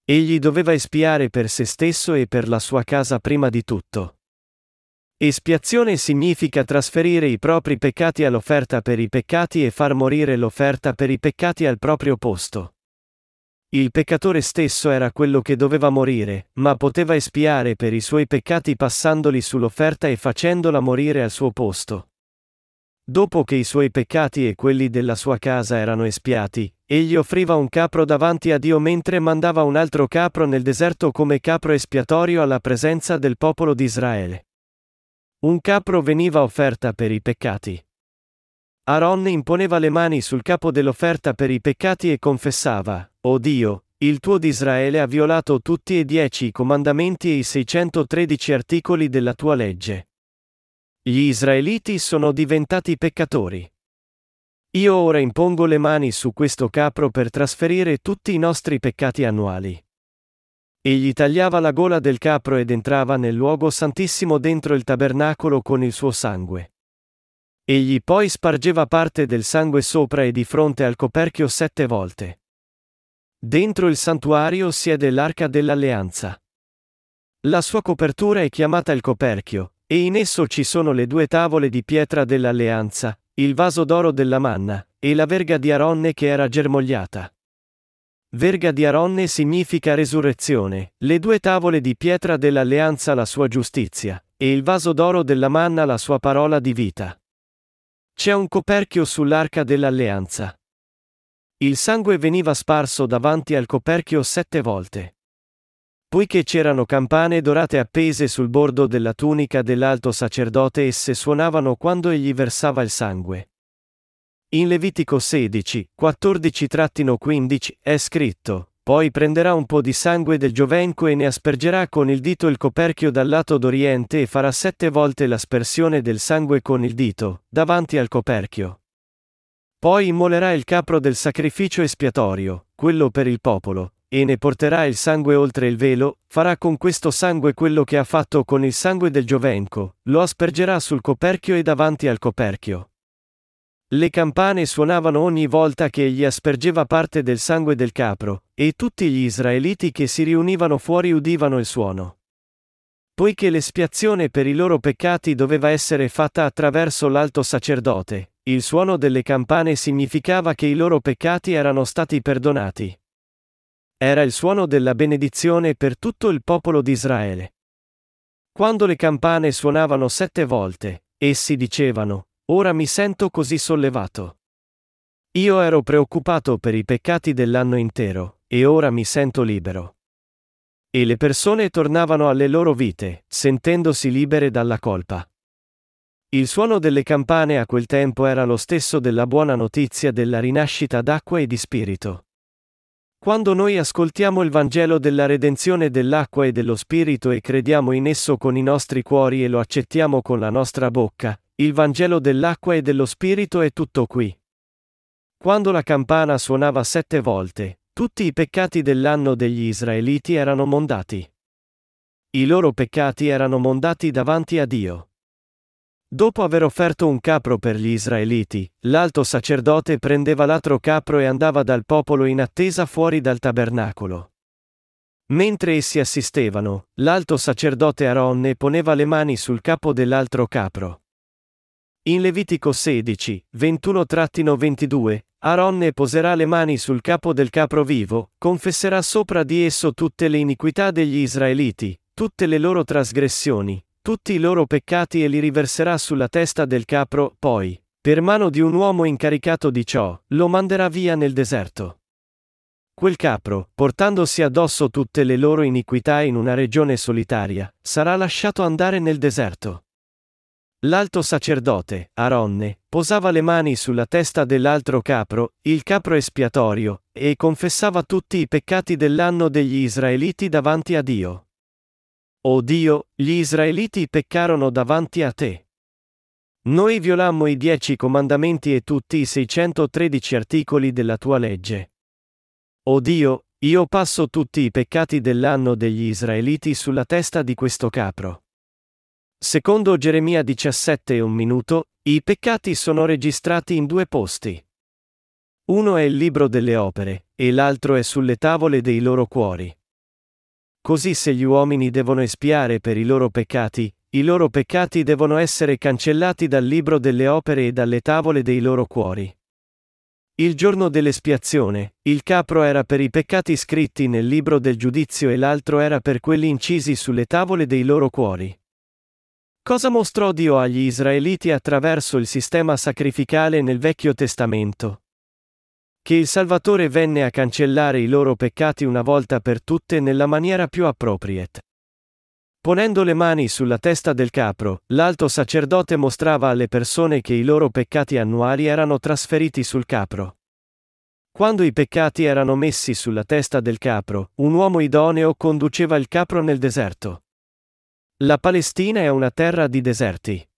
Egli doveva espiare per se stesso e per la sua casa prima di tutto. Espiazione significa trasferire i propri peccati all'offerta per i peccati e far morire l'offerta per i peccati al proprio posto. Il peccatore stesso era quello che doveva morire, ma poteva espiare per i suoi peccati passandoli sull'offerta e facendola morire al suo posto. Dopo che i suoi peccati e quelli della sua casa erano espiati, egli offriva un capro davanti a Dio mentre mandava un altro capro nel deserto come capro espiatorio alla presenza del popolo di Israele. Un capro veniva offerta per i peccati. Aaron imponeva le mani sul capo dell'offerta per i peccati e confessava, O Dio, il tuo di Israele ha violato tutti e dieci i comandamenti e i 613 articoli della tua legge. Gli israeliti sono diventati peccatori. Io ora impongo le mani su questo capro per trasferire tutti i nostri peccati annuali. Egli tagliava la gola del capro ed entrava nel luogo santissimo dentro il tabernacolo con il suo sangue. Egli poi spargeva parte del sangue sopra e di fronte al coperchio sette volte. Dentro il santuario siede l'arca dell'alleanza. La sua copertura è chiamata il coperchio, e in esso ci sono le due tavole di pietra dell'alleanza, il vaso d'oro della manna, e la verga di Aronne che era germogliata. Verga di Aronne significa resurrezione, le due tavole di pietra dell'alleanza la sua giustizia, e il vaso d'oro della manna la sua parola di vita. C'è un coperchio sull'arca dell'alleanza. Il sangue veniva sparso davanti al coperchio sette volte. Poiché c'erano campane dorate appese sul bordo della tunica dell'alto sacerdote esse suonavano quando egli versava il sangue. In Levitico 16, 14-15 è scritto, poi prenderà un po' di sangue del giovenco e ne aspergerà con il dito il coperchio dal lato d'oriente e farà sette volte l'aspersione del sangue con il dito, davanti al coperchio. Poi immolerà il capro del sacrificio espiatorio, quello per il popolo, e ne porterà il sangue oltre il velo, farà con questo sangue quello che ha fatto con il sangue del giovenco, lo aspergerà sul coperchio e davanti al coperchio. Le campane suonavano ogni volta che egli aspergeva parte del sangue del capro, e tutti gli israeliti che si riunivano fuori udivano il suono. Poiché l'espiazione per i loro peccati doveva essere fatta attraverso l'alto sacerdote, il suono delle campane significava che i loro peccati erano stati perdonati. Era il suono della benedizione per tutto il popolo di Israele. Quando le campane suonavano sette volte, essi dicevano, Ora mi sento così sollevato. Io ero preoccupato per i peccati dell'anno intero, e ora mi sento libero. E le persone tornavano alle loro vite, sentendosi libere dalla colpa. Il suono delle campane a quel tempo era lo stesso della buona notizia della rinascita d'acqua e di spirito. Quando noi ascoltiamo il Vangelo della redenzione dell'acqua e dello Spirito e crediamo in esso con i nostri cuori e lo accettiamo con la nostra bocca, il Vangelo dell'acqua e dello Spirito è tutto qui. Quando la campana suonava sette volte, tutti i peccati dell'anno degli Israeliti erano mondati. I loro peccati erano mondati davanti a Dio. Dopo aver offerto un capro per gli Israeliti, l'alto sacerdote prendeva l'altro capro e andava dal popolo in attesa fuori dal tabernacolo. Mentre essi assistevano, l'alto sacerdote Aronne poneva le mani sul capo dell'altro capro. In Levitico 16, 21-22, Aronne poserà le mani sul capo del capro vivo, confesserà sopra di esso tutte le iniquità degli Israeliti, tutte le loro trasgressioni, tutti i loro peccati e li riverserà sulla testa del capro, poi, per mano di un uomo incaricato di ciò, lo manderà via nel deserto. Quel capro, portandosi addosso tutte le loro iniquità in una regione solitaria, sarà lasciato andare nel deserto. L'alto sacerdote, Aronne, posava le mani sulla testa dell'altro capro, il capro espiatorio, e confessava tutti i peccati dell'anno degli Israeliti davanti a Dio. O Dio, gli Israeliti peccarono davanti a te. Noi violammo i dieci comandamenti e tutti i 613 articoli della tua legge. O Dio, io passo tutti i peccati dell'anno degli Israeliti sulla testa di questo capro. Secondo Geremia 17 e un minuto, i peccati sono registrati in due posti. Uno è il libro delle opere, e l'altro è sulle tavole dei loro cuori. Così se gli uomini devono espiare per i loro peccati, i loro peccati devono essere cancellati dal libro delle opere e dalle tavole dei loro cuori. Il giorno dell'espiazione, il capro era per i peccati scritti nel libro del giudizio e l'altro era per quelli incisi sulle tavole dei loro cuori. Cosa mostrò Dio agli Israeliti attraverso il sistema sacrificale nel Vecchio Testamento? Che il Salvatore venne a cancellare i loro peccati una volta per tutte nella maniera più appropriate. Ponendo le mani sulla testa del capro, l'alto sacerdote mostrava alle persone che i loro peccati annuali erano trasferiti sul capro. Quando i peccati erano messi sulla testa del capro, un uomo idoneo conduceva il capro nel deserto. La Palestina è una terra di deserti.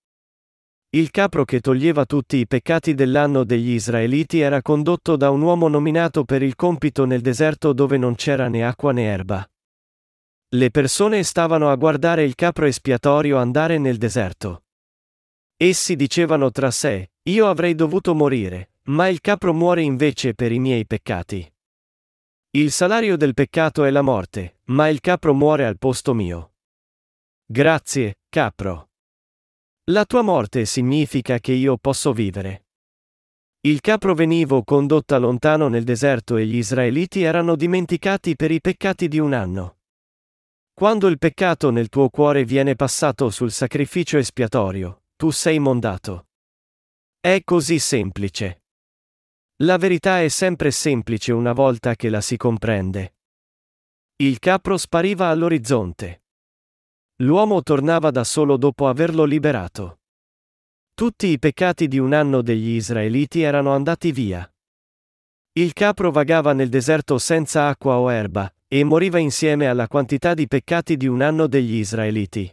Il capro che toglieva tutti i peccati dell'anno degli Israeliti era condotto da un uomo nominato per il compito nel deserto dove non c'era né acqua né erba. Le persone stavano a guardare il capro espiatorio andare nel deserto. Essi dicevano tra sé, io avrei dovuto morire, ma il capro muore invece per i miei peccati. Il salario del peccato è la morte, ma il capro muore al posto mio. Grazie, capro. La tua morte significa che io posso vivere. Il capro venivo condotta lontano nel deserto e gli israeliti erano dimenticati per i peccati di un anno. Quando il peccato nel tuo cuore viene passato sul sacrificio espiatorio, tu sei mondato. È così semplice. La verità è sempre semplice una volta che la si comprende. Il capro spariva all'orizzonte. L'uomo tornava da solo dopo averlo liberato. Tutti i peccati di un anno degli Israeliti erano andati via. Il capro vagava nel deserto senza acqua o erba, e moriva insieme alla quantità di peccati di un anno degli Israeliti.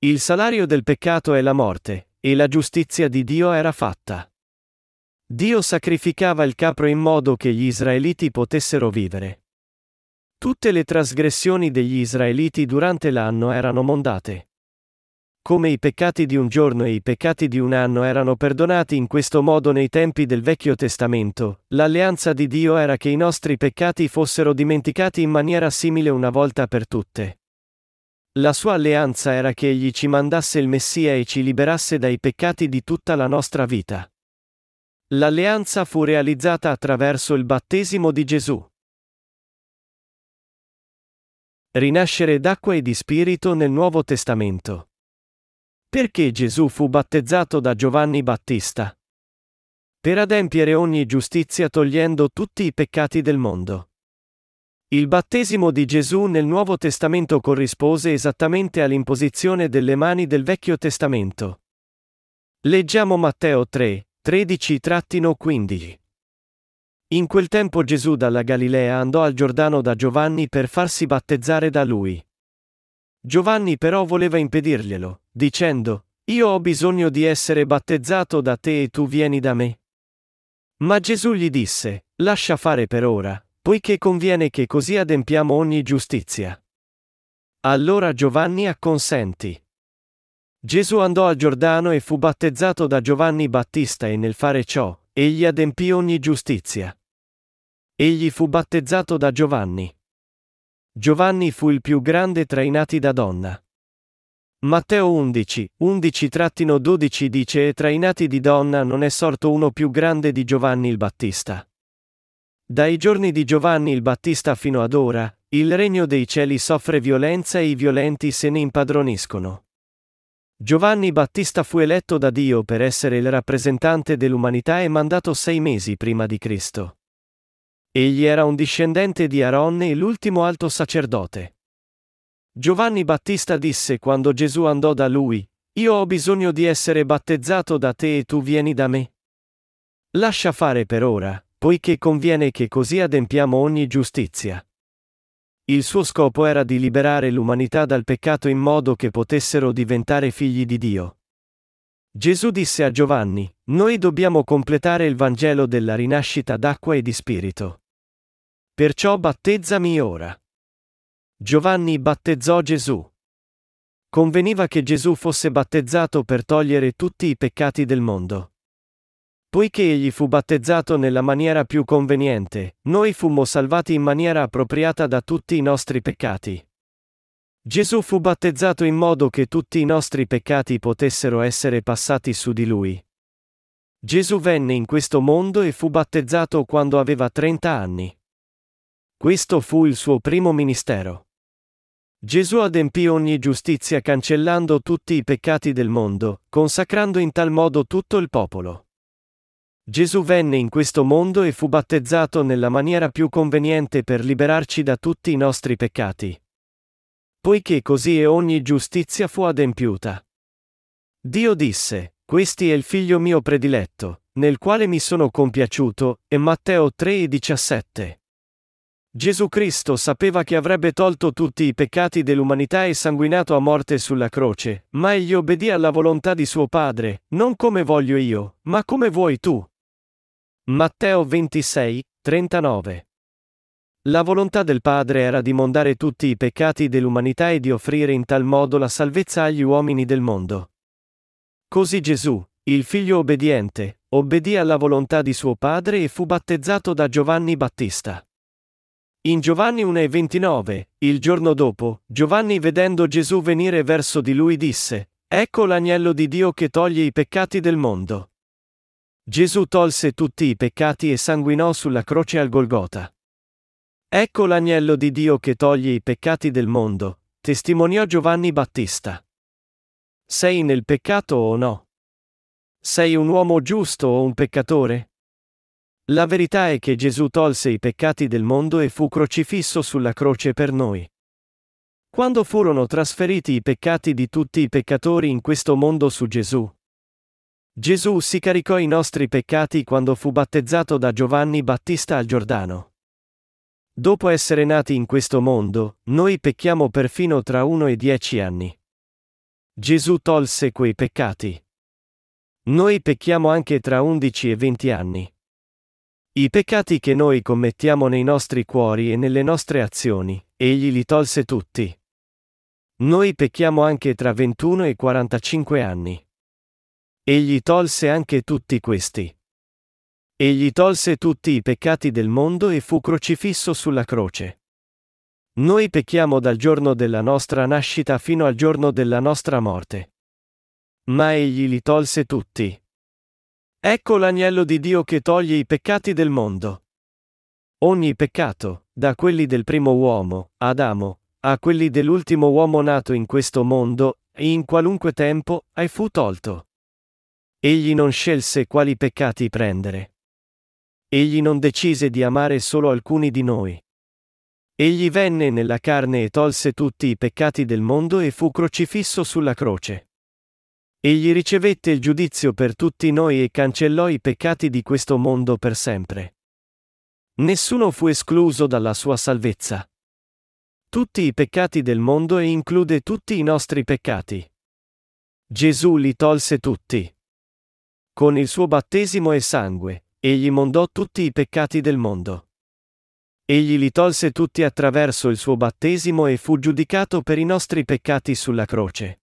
Il salario del peccato è la morte, e la giustizia di Dio era fatta. Dio sacrificava il capro in modo che gli Israeliti potessero vivere. Tutte le trasgressioni degli Israeliti durante l'anno erano mondate. come i peccati di un giorno e i peccati di un anno erano perdonati in questo modo nei tempi del Vecchio Testamento, l'alleanza di Dio era che i nostri peccati fossero dimenticati in maniera simile una volta per tutte. La sua alleanza era che egli ci mandasse il Messia e ci liberasse dai peccati di tutta la nostra vita. L'alleanza fu realizzata attraverso il battesimo di Gesù. Rinascere d'acqua e di spirito nel Nuovo Testamento. Perché Gesù fu battezzato da Giovanni Battista? Per adempiere ogni giustizia togliendo tutti i peccati del mondo. Il battesimo di Gesù nel Nuovo Testamento corrispose esattamente all'imposizione delle mani del Vecchio Testamento. Leggiamo Matteo 3, 13-15. In quel tempo Gesù dalla Galilea andò al Giordano da Giovanni per farsi battezzare da lui. Giovanni però voleva impedirglielo, dicendo, Io ho bisogno di essere battezzato da te e tu vieni da me. Ma Gesù gli disse, Lascia fare per ora, poiché conviene che così adempiamo ogni giustizia. Allora Giovanni acconsentì. Gesù andò al Giordano e fu battezzato da Giovanni Battista e nel fare ciò, egli adempì ogni giustizia. Egli fu battezzato da Giovanni. Giovanni fu il più grande tra i nati da donna. Matteo 11, 11-12 dice e tra i nati di donna non è sorto uno più grande di Giovanni il Battista. Dai giorni di Giovanni il Battista fino ad ora, il regno dei cieli soffre violenza e i violenti se ne impadroniscono. Giovanni Battista fu eletto da Dio per essere il rappresentante dell'umanità e mandato sei mesi prima di Cristo. Egli era un discendente di Aronne e l'ultimo alto sacerdote. Giovanni Battista disse quando Gesù andò da lui, Io ho bisogno di essere battezzato da te e tu vieni da me. Lascia fare per ora, poiché conviene che così adempiamo ogni giustizia. Il suo scopo era di liberare l'umanità dal peccato in modo che potessero diventare figli di Dio. Gesù disse a Giovanni, Noi dobbiamo completare il Vangelo della rinascita d'acqua e di spirito. Perciò battezzami ora. Giovanni battezzò Gesù. Conveniva che Gesù fosse battezzato per togliere tutti i peccati del mondo. Poiché egli fu battezzato nella maniera più conveniente, noi fummo salvati in maniera appropriata da tutti i nostri peccati. Gesù fu battezzato in modo che tutti i nostri peccati potessero essere passati su di lui. Gesù venne in questo mondo e fu battezzato quando aveva 30 anni. Questo fu il suo primo ministero. Gesù adempì ogni giustizia cancellando tutti i peccati del mondo, consacrando in tal modo tutto il popolo. Gesù venne in questo mondo e fu battezzato nella maniera più conveniente per liberarci da tutti i nostri peccati. Poiché così e ogni giustizia fu adempiuta. Dio disse, Questi è il figlio mio prediletto, nel quale mi sono compiaciuto, e Matteo 3 e 17. Gesù Cristo sapeva che avrebbe tolto tutti i peccati dell'umanità e sanguinato a morte sulla croce, ma egli obbedì alla volontà di suo Padre, non come voglio io, ma come vuoi tu. Matteo 26, 39. La volontà del Padre era di mondare tutti i peccati dell'umanità e di offrire in tal modo la salvezza agli uomini del mondo. Così Gesù, il figlio obbediente, obbedì alla volontà di suo Padre e fu battezzato da Giovanni Battista. In Giovanni 1,29, il giorno dopo, Giovanni vedendo Gesù venire verso di lui disse, Ecco l'agnello di Dio che toglie i peccati del mondo. Gesù tolse tutti i peccati e sanguinò sulla croce al Golgota. Ecco l'agnello di Dio che toglie i peccati del mondo, testimoniò Giovanni Battista. Sei nel peccato o no? Sei un uomo giusto o un peccatore? La verità è che Gesù tolse i peccati del mondo e fu crocifisso sulla croce per noi. Quando furono trasferiti i peccati di tutti i peccatori in questo mondo su Gesù, Gesù si caricò i nostri peccati quando fu battezzato da Giovanni Battista al Giordano. Dopo essere nati in questo mondo, noi pecchiamo perfino tra uno e dieci anni. Gesù tolse quei peccati. Noi pecchiamo anche tra undici e venti anni. I peccati che noi commettiamo nei nostri cuori e nelle nostre azioni, egli li tolse tutti. Noi pecchiamo anche tra 21 e 45 anni. Egli tolse anche tutti questi. Egli tolse tutti i peccati del mondo e fu crocifisso sulla croce. Noi pecchiamo dal giorno della nostra nascita fino al giorno della nostra morte. Ma egli li tolse tutti. Ecco l'agnello di Dio che toglie i peccati del mondo. Ogni peccato, da quelli del primo uomo, Adamo, a quelli dell'ultimo uomo nato in questo mondo, in qualunque tempo, ai fu tolto. Egli non scelse quali peccati prendere. Egli non decise di amare solo alcuni di noi. Egli venne nella carne e tolse tutti i peccati del mondo e fu crocifisso sulla croce. Egli ricevette il giudizio per tutti noi e cancellò i peccati di questo mondo per sempre. Nessuno fu escluso dalla sua salvezza. Tutti i peccati del mondo e include tutti i nostri peccati. Gesù li tolse tutti. Con il suo battesimo e sangue, Egli mondò tutti i peccati del mondo. Egli li tolse tutti attraverso il suo battesimo e fu giudicato per i nostri peccati sulla croce.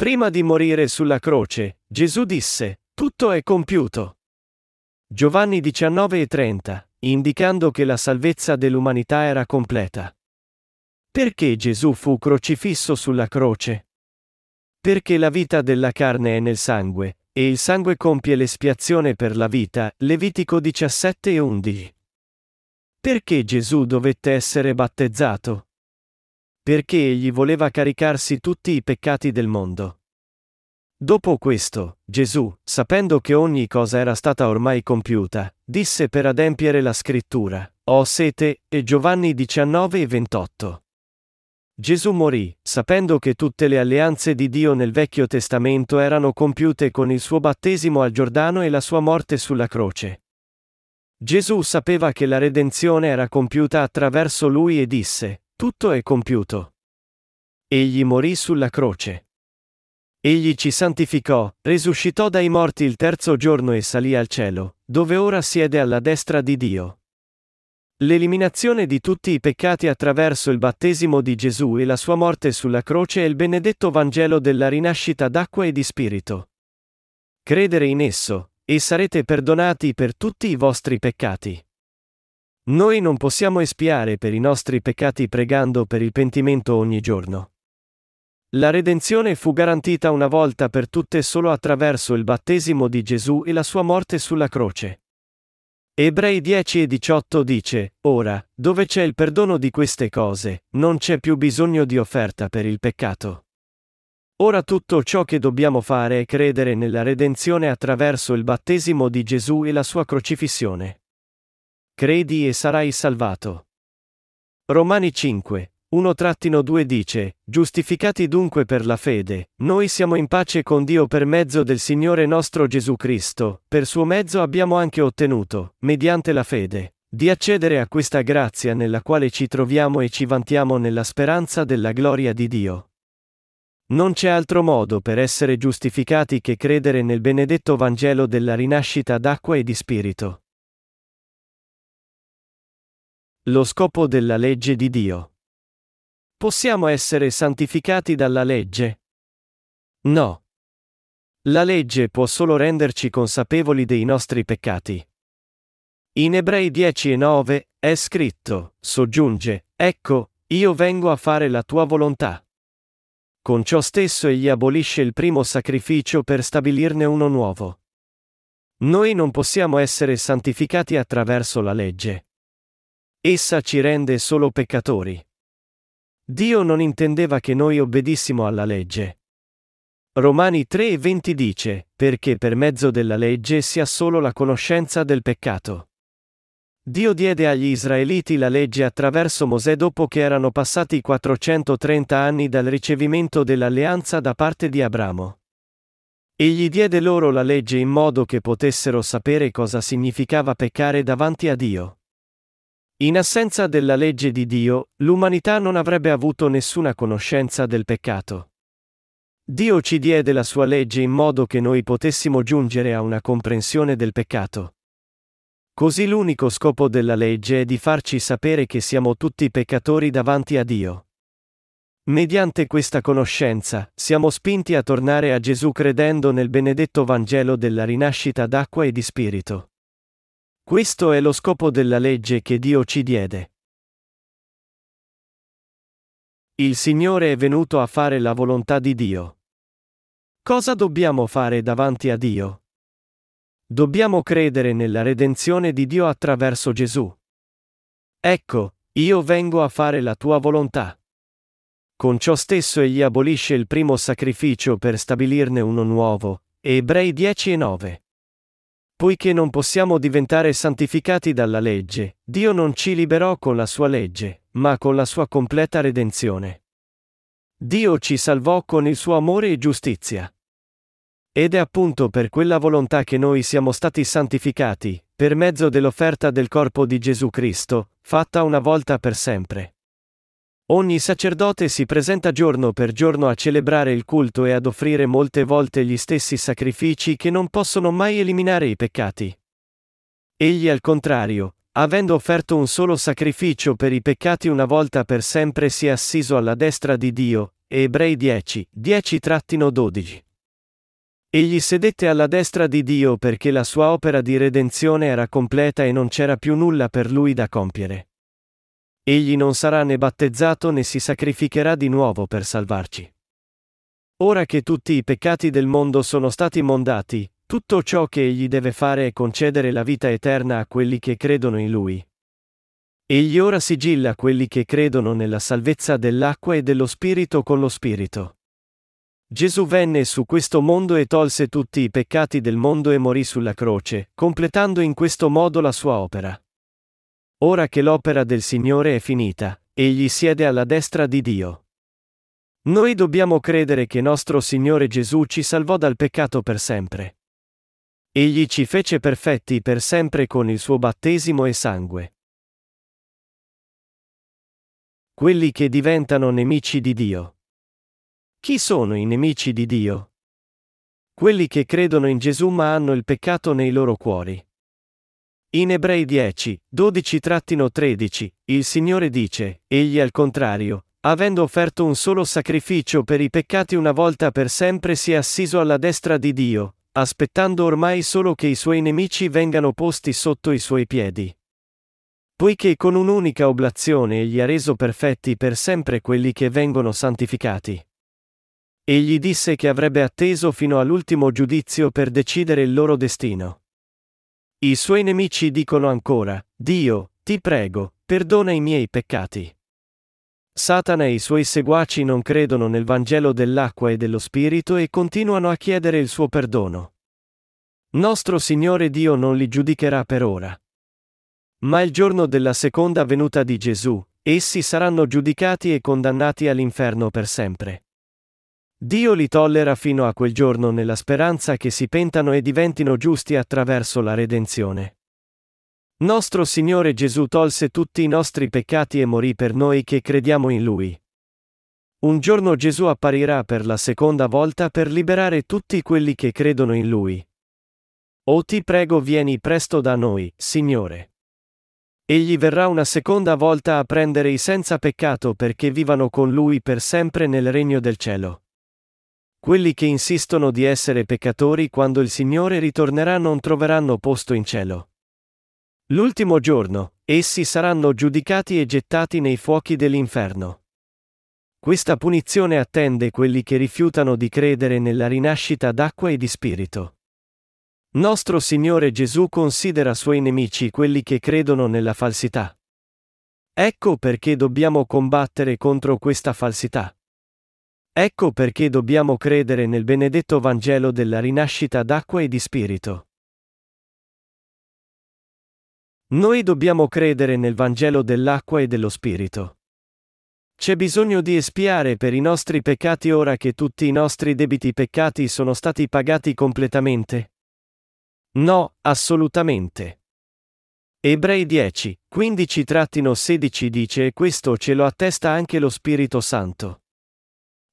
Prima di morire sulla croce, Gesù disse, Tutto è compiuto. Giovanni 19 e 30, indicando che la salvezza dell'umanità era completa. Perché Gesù fu crocifisso sulla croce? Perché la vita della carne è nel sangue, e il sangue compie l'espiazione per la vita, Levitico 17 e 11. Perché Gesù dovette essere battezzato? Perché egli voleva caricarsi tutti i peccati del mondo. Dopo questo, Gesù, sapendo che ogni cosa era stata ormai compiuta, disse per adempiere la scrittura, Ho sete, e Giovanni 19 e 28. Gesù morì, sapendo che tutte le alleanze di Dio nel Vecchio Testamento erano compiute con il suo battesimo al Giordano e la sua morte sulla croce. Gesù sapeva che la redenzione era compiuta attraverso lui e disse, Tutto è compiuto. Egli morì sulla croce. Egli ci santificò, risuscitò dai morti il terzo giorno e salì al cielo, dove ora siede alla destra di Dio. L'eliminazione di tutti i peccati attraverso il battesimo di Gesù e la sua morte sulla croce è il benedetto Vangelo della rinascita d'acqua e di spirito. Credere in esso, e sarete perdonati per tutti i vostri peccati. Noi non possiamo espiare per i nostri peccati pregando per il pentimento ogni giorno. La redenzione fu garantita una volta per tutte solo attraverso il battesimo di Gesù e la sua morte sulla croce. Ebrei 10 e 18 dice, Ora, dove c'è il perdono di queste cose, non c'è più bisogno di offerta per il peccato. Ora tutto ciò che dobbiamo fare è credere nella redenzione attraverso il battesimo di Gesù e la sua crocifissione. Credi e sarai salvato. Romani 5, 1-2 dice, Giustificati dunque per la fede, noi siamo in pace con Dio per mezzo del Signore nostro Gesù Cristo, per suo mezzo abbiamo anche ottenuto, mediante la fede, di accedere a questa grazia nella quale ci troviamo e ci vantiamo nella speranza della gloria di Dio. Non c'è altro modo per essere giustificati che credere nel benedetto Vangelo della rinascita d'acqua e di spirito. Lo scopo della legge di Dio. Possiamo essere santificati dalla legge? No. La legge può solo renderci consapevoli dei nostri peccati. In Ebrei 10 e 9 è scritto, soggiunge, ecco, io vengo a fare la tua volontà. Con ciò stesso egli abolisce il primo sacrificio per stabilirne uno nuovo. Noi non possiamo essere santificati attraverso la legge. Essa ci rende solo peccatori. Dio non intendeva che noi obbedissimo alla legge. Romani 3 e 20 dice, perché per mezzo della legge si ha solo la conoscenza del peccato. Dio diede agli Israeliti la legge attraverso Mosè dopo che erano passati 430 anni dal ricevimento dell'alleanza da parte di Abramo. Egli diede loro la legge in modo che potessero sapere cosa significava peccare davanti a Dio. In assenza della legge di Dio, l'umanità non avrebbe avuto nessuna conoscenza del peccato. Dio ci diede la sua legge in modo che noi potessimo giungere a una comprensione del peccato. Così l'unico scopo della legge è di farci sapere che siamo tutti peccatori davanti a Dio. Mediante questa conoscenza, siamo spinti a tornare a Gesù credendo nel benedetto Vangelo della rinascita d'acqua e di spirito. Questo è lo scopo della legge che Dio ci diede. Il Signore è venuto a fare la volontà di Dio. Cosa dobbiamo fare davanti a Dio? Dobbiamo credere nella redenzione di Dio attraverso Gesù. Ecco, io vengo a fare la tua volontà. Con ciò stesso egli abolisce il primo sacrificio per stabilirne uno nuovo. Ebrei 10 e 9. Poiché non possiamo diventare santificati dalla legge, Dio non ci liberò con la sua legge, ma con la sua completa redenzione. Dio ci salvò con il suo amore e giustizia. Ed è appunto per quella volontà che noi siamo stati santificati, per mezzo dell'offerta del corpo di Gesù Cristo, fatta una volta per sempre. Ogni sacerdote si presenta giorno per giorno a celebrare il culto e ad offrire molte volte gli stessi sacrifici che non possono mai eliminare i peccati. Egli al contrario, avendo offerto un solo sacrificio per i peccati una volta per sempre si è assiso alla destra di Dio, Ebrei 10, 10-12. Egli sedette alla destra di Dio perché la sua opera di redenzione era completa e non c'era più nulla per lui da compiere. Egli non sarà né battezzato né si sacrificherà di nuovo per salvarci. Ora che tutti i peccati del mondo sono stati mondati, tutto ciò che egli deve fare è concedere la vita eterna a quelli che credono in lui. Egli ora sigilla quelli che credono nella salvezza dell'acqua e dello Spirito con lo Spirito. Gesù venne su questo mondo e tolse tutti i peccati del mondo e morì sulla croce, completando in questo modo la sua opera. Ora che l'opera del Signore è finita, egli siede alla destra di Dio. Noi dobbiamo credere che nostro Signore Gesù ci salvò dal peccato per sempre. Egli ci fece perfetti per sempre con il suo battesimo e sangue. Quelli che diventano nemici di Dio. Chi sono i nemici di Dio? Quelli che credono in Gesù ma hanno il peccato nei loro cuori. In Ebrei 10, 12-13, il Signore dice, egli al contrario, avendo offerto un solo sacrificio per i peccati una volta per sempre si è assiso alla destra di Dio, aspettando ormai solo che i suoi nemici vengano posti sotto i suoi piedi. Poiché con un'unica oblazione egli ha reso perfetti per sempre quelli che vengono santificati. Egli disse che avrebbe atteso fino all'ultimo giudizio per decidere il loro destino. I suoi nemici dicono ancora, Dio, ti prego, perdona i miei peccati. Satana e i suoi seguaci non credono nel Vangelo dell'acqua e dello Spirito e continuano a chiedere il suo perdono. Nostro Signore Dio non li giudicherà per ora. Ma il giorno della seconda venuta di Gesù, essi saranno giudicati e condannati all'inferno per sempre. Dio li tollera fino a quel giorno nella speranza che si pentano e diventino giusti attraverso la redenzione. Nostro Signore Gesù tolse tutti i nostri peccati e morì per noi che crediamo in Lui. Un giorno Gesù apparirà per la seconda volta per liberare tutti quelli che credono in Lui. O ti prego vieni presto da noi, Signore. Egli verrà una seconda volta a prendere i senza peccato perché vivano con Lui per sempre nel regno del cielo. Quelli che insistono di essere peccatori quando il Signore ritornerà non troveranno posto in cielo. L'ultimo giorno, essi saranno giudicati e gettati nei fuochi dell'inferno. Questa punizione attende quelli che rifiutano di credere nella rinascita d'acqua e di spirito. Nostro Signore Gesù considera suoi nemici quelli che credono nella falsità. Ecco perché dobbiamo combattere contro questa falsità. Ecco perché dobbiamo credere nel benedetto Vangelo della rinascita d'acqua e di spirito. Noi dobbiamo credere nel Vangelo dell'acqua e dello spirito. C'è bisogno di espiare per i nostri peccati ora che tutti i nostri debiti peccati sono stati pagati completamente? No, assolutamente. Ebrei 10, 15-16 dice e questo ce lo attesta anche lo Spirito Santo.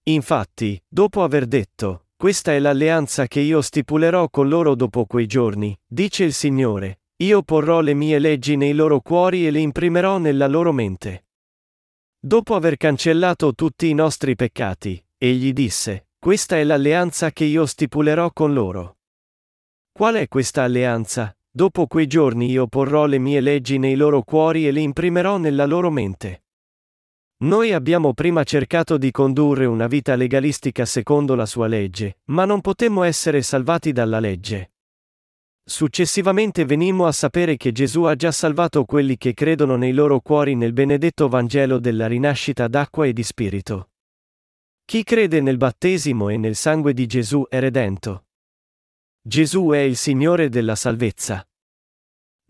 Infatti, dopo aver detto, questa è l'alleanza che io stipulerò con loro dopo quei giorni, dice il Signore, io porrò le mie leggi nei loro cuori e le imprimerò nella loro mente. Dopo aver cancellato tutti i nostri peccati, egli disse, Questa è l'alleanza che io stipulerò con loro. Qual è questa alleanza? Dopo quei giorni io porrò le mie leggi nei loro cuori e le imprimerò nella loro mente. Noi abbiamo prima cercato di condurre una vita legalistica secondo la sua legge, ma non potemmo essere salvati dalla legge. Successivamente venimmo a sapere che Gesù ha già salvato quelli che credono nei loro cuori nel benedetto Vangelo della rinascita d'acqua e di spirito. Chi crede nel battesimo e nel sangue di Gesù è redento. Gesù è il Signore della salvezza.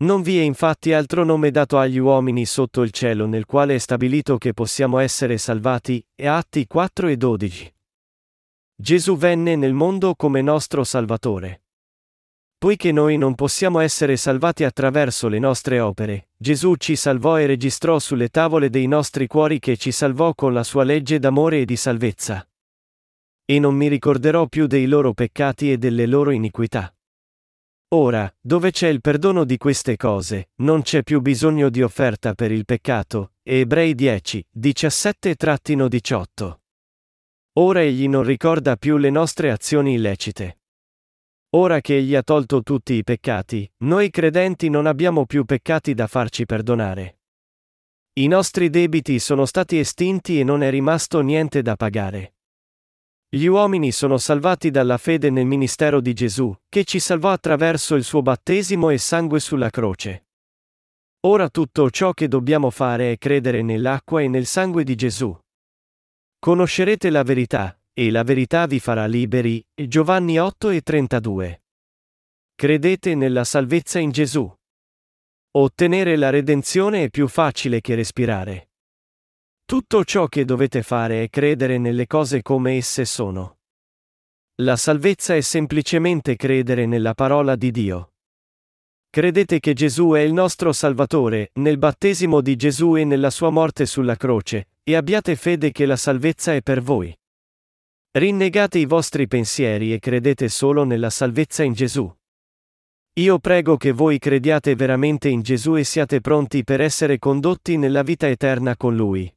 Non vi è infatti altro nome dato agli uomini sotto il cielo nel quale è stabilito che possiamo essere salvati, e Atti 4 e 12. Gesù venne nel mondo come nostro Salvatore. Poiché noi non possiamo essere salvati attraverso le nostre opere, Gesù ci salvò e registrò sulle tavole dei nostri cuori che ci salvò con la sua legge d'amore e di salvezza e non mi ricorderò più dei loro peccati e delle loro iniquità. Ora, dove c'è il perdono di queste cose, non c'è più bisogno di offerta per il peccato. Ebrei 10, 17-18. Ora egli non ricorda più le nostre azioni illecite. Ora che egli ha tolto tutti i peccati, noi credenti non abbiamo più peccati da farci perdonare. I nostri debiti sono stati estinti e non è rimasto niente da pagare. Gli uomini sono salvati dalla fede nel ministero di Gesù, che ci salvò attraverso il suo battesimo e sangue sulla croce. Ora tutto ciò che dobbiamo fare è credere nell'acqua e nel sangue di Gesù. Conoscerete la verità, e la verità vi farà liberi. Giovanni 8 e 32. Credete nella salvezza in Gesù. Ottenere la redenzione è più facile che respirare. Tutto ciò che dovete fare è credere nelle cose come esse sono. La salvezza è semplicemente credere nella parola di Dio. Credete che Gesù è il nostro Salvatore, nel battesimo di Gesù e nella sua morte sulla croce, e abbiate fede che la salvezza è per voi. Rinnegate i vostri pensieri e credete solo nella salvezza in Gesù. Io prego che voi crediate veramente in Gesù e siate pronti per essere condotti nella vita eterna con Lui.